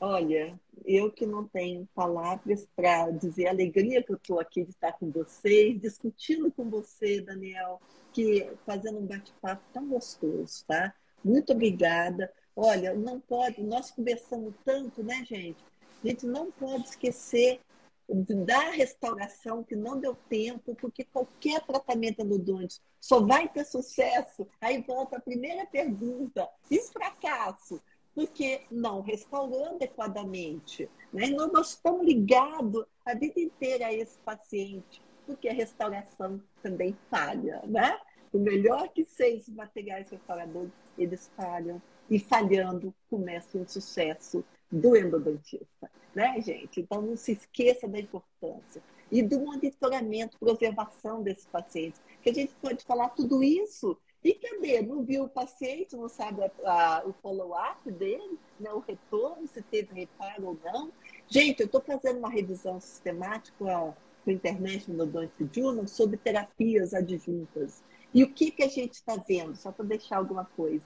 Olha, eu que não tenho palavras para dizer a alegria que eu estou aqui de estar com vocês, discutindo com você, Daniel, que fazendo um bate-papo tão gostoso, tá? Muito obrigada. Olha, não pode, nós conversamos tanto, né, gente? A gente não pode esquecer da restauração que não deu tempo, porque qualquer tratamento endodôntico só vai ter sucesso. Aí volta a primeira pergunta: e fracasso? Porque não restaurou adequadamente. Né? Nós estamos ligados a vida inteira a esse paciente. porque a restauração também falha, né? O melhor que seja os materiais restauradores, eles falham. E falhando, começa o sucesso do endodontista, né, gente? Então, não se esqueça da importância. E do monitoramento, preservação desses pacientes. Que a gente pode falar tudo isso e cadê? Não viu o paciente, não sabe a, a, o follow-up dele, né? o retorno, se teve reparo ou não. Gente, eu estou fazendo uma revisão sistemática com a International Odontic Journal sobre terapias adjuntas. E o que, que a gente está vendo? Só para deixar alguma coisa.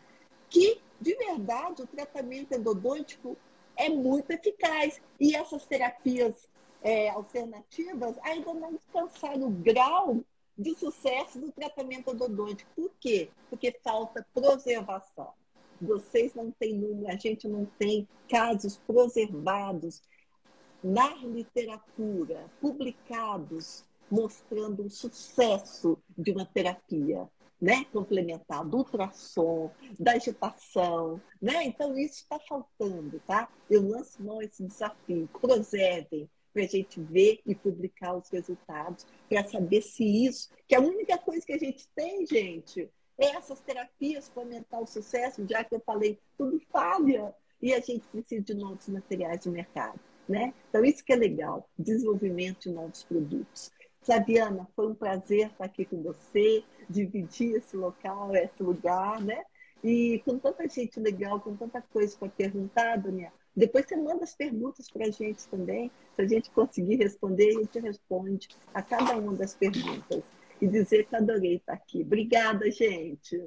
Que, de verdade, o tratamento endodôntico é muito eficaz. E essas terapias é, alternativas ainda não alcançaram o grau de sucesso do tratamento odontológico. Por quê? Porque falta preservação. Vocês não têm número, a gente não tem casos preservados na literatura, publicados, mostrando o sucesso de uma terapia. Né, complementar do ultrassom, da agitação, né? Então isso está faltando, tá? Eu lanço mão esse desafio. Preservem, para a gente ver e publicar os resultados, para saber se isso, que a única coisa que a gente tem, gente, é essas terapias para aumentar o sucesso, já que eu falei, tudo falha, e a gente precisa de novos materiais de mercado. Né? Então, isso que é legal, desenvolvimento de novos produtos. Flaviana, foi um prazer estar aqui com você, dividir esse local, esse lugar, né? E com tanta gente legal, com tanta coisa para perguntar, Daniela, depois você manda as perguntas para a gente também. Se a gente conseguir responder, a gente responde a cada uma das perguntas. E dizer que adorei estar aqui. Obrigada, gente.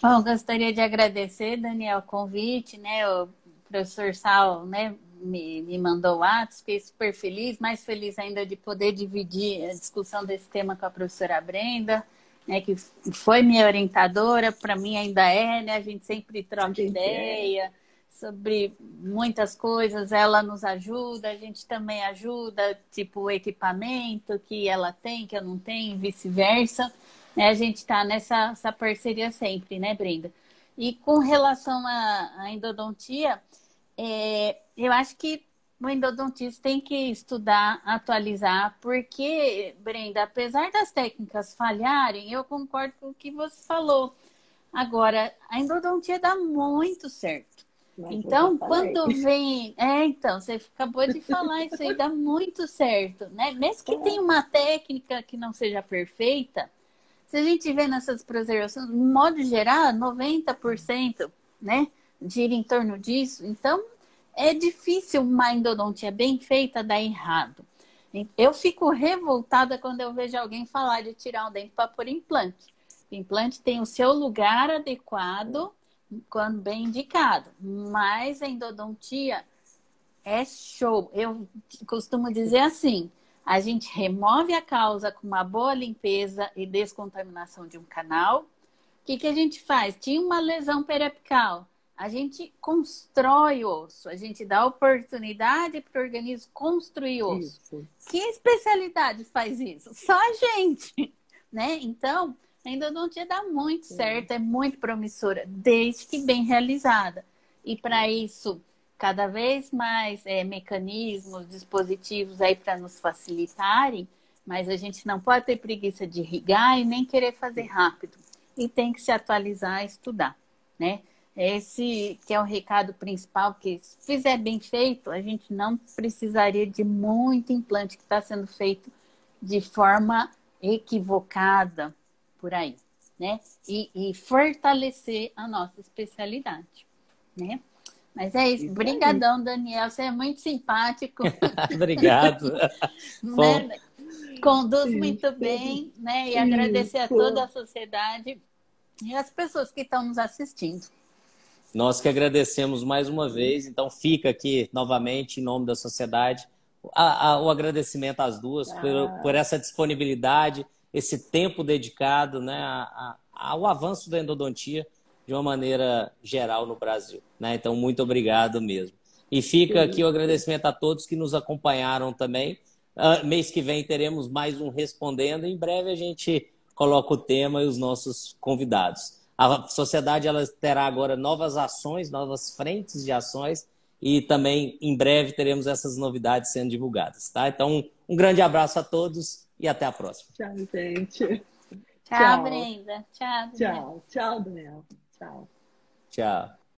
Bom, gostaria de agradecer, Daniel, o convite, né? O professor Sal, né, me, me mandou o ato, fiquei super feliz, mais feliz ainda de poder dividir a discussão desse tema com a professora Brenda né, que foi minha orientadora, para mim ainda é, né? A gente sempre troca ideia é. sobre muitas coisas, ela nos ajuda, a gente também ajuda, tipo o equipamento que ela tem, que eu não tenho, vice-versa. Né? A gente está nessa parceria sempre, né, Brenda? E com relação à, à endodontia, é, eu acho que o endodontista tem que estudar, atualizar, porque, Brenda, apesar das técnicas falharem, eu concordo com o que você falou. Agora, a endodontia dá muito certo. Mas então, quando vem. É, então, você acabou de falar isso aí, dá muito certo, né? Mesmo que é. tenha uma técnica que não seja perfeita, se a gente vê nessas preservações, no modo geral, 90%, né? Gira em torno disso. Então, é difícil uma endodontia bem feita dar errado. Eu fico revoltada quando eu vejo alguém falar de tirar um dente para pôr implante. O implante tem o seu lugar adequado, quando bem indicado, mas a endodontia é show. Eu costumo dizer assim: a gente remove a causa com uma boa limpeza e descontaminação de um canal. O que, que a gente faz? Tinha uma lesão periapical a gente constrói osso, a gente dá oportunidade para o organismo construir osso. Isso. Que especialidade faz isso? Só a gente, *laughs* né? Então, a endodontia dá muito certo, é muito promissora, desde que bem realizada. E para isso, cada vez mais é, mecanismos, dispositivos aí para nos facilitarem, mas a gente não pode ter preguiça de irrigar e nem querer fazer rápido. E tem que se atualizar e estudar, né? Esse que é o recado principal, que se fizer bem feito, a gente não precisaria de muito implante que está sendo feito de forma equivocada por aí, né? E, e fortalecer a nossa especialidade, né? Mas é isso. Obrigadão, Daniel. Você é muito simpático. *laughs* Obrigado. *laughs* né? Conduz muito bem, né? E agradecer a toda a sociedade e as pessoas que estão nos assistindo. Nós que agradecemos mais uma vez, então fica aqui novamente em nome da sociedade a, a, o agradecimento às duas ah. por, por, essa disponibilidade, esse tempo dedicado né, a, ao avanço da endodontia de uma maneira geral no Brasil. Né? Então, muito obrigado mesmo. E fica aqui o agradecimento a todos que nos acompanharam também. Uh, mês que vem teremos mais um Respondendo. Em breve a gente coloca o tema e os nossos convidados. A sociedade ela terá agora novas ações, novas frentes de ações e também em breve teremos essas novidades sendo divulgadas, tá? Então, um grande abraço a todos e até a próxima. Tchau, gente. Tchau, Tchau. Brenda. Tchau, Daniel. Tchau, tchau, Daniel. Tchau. Tchau.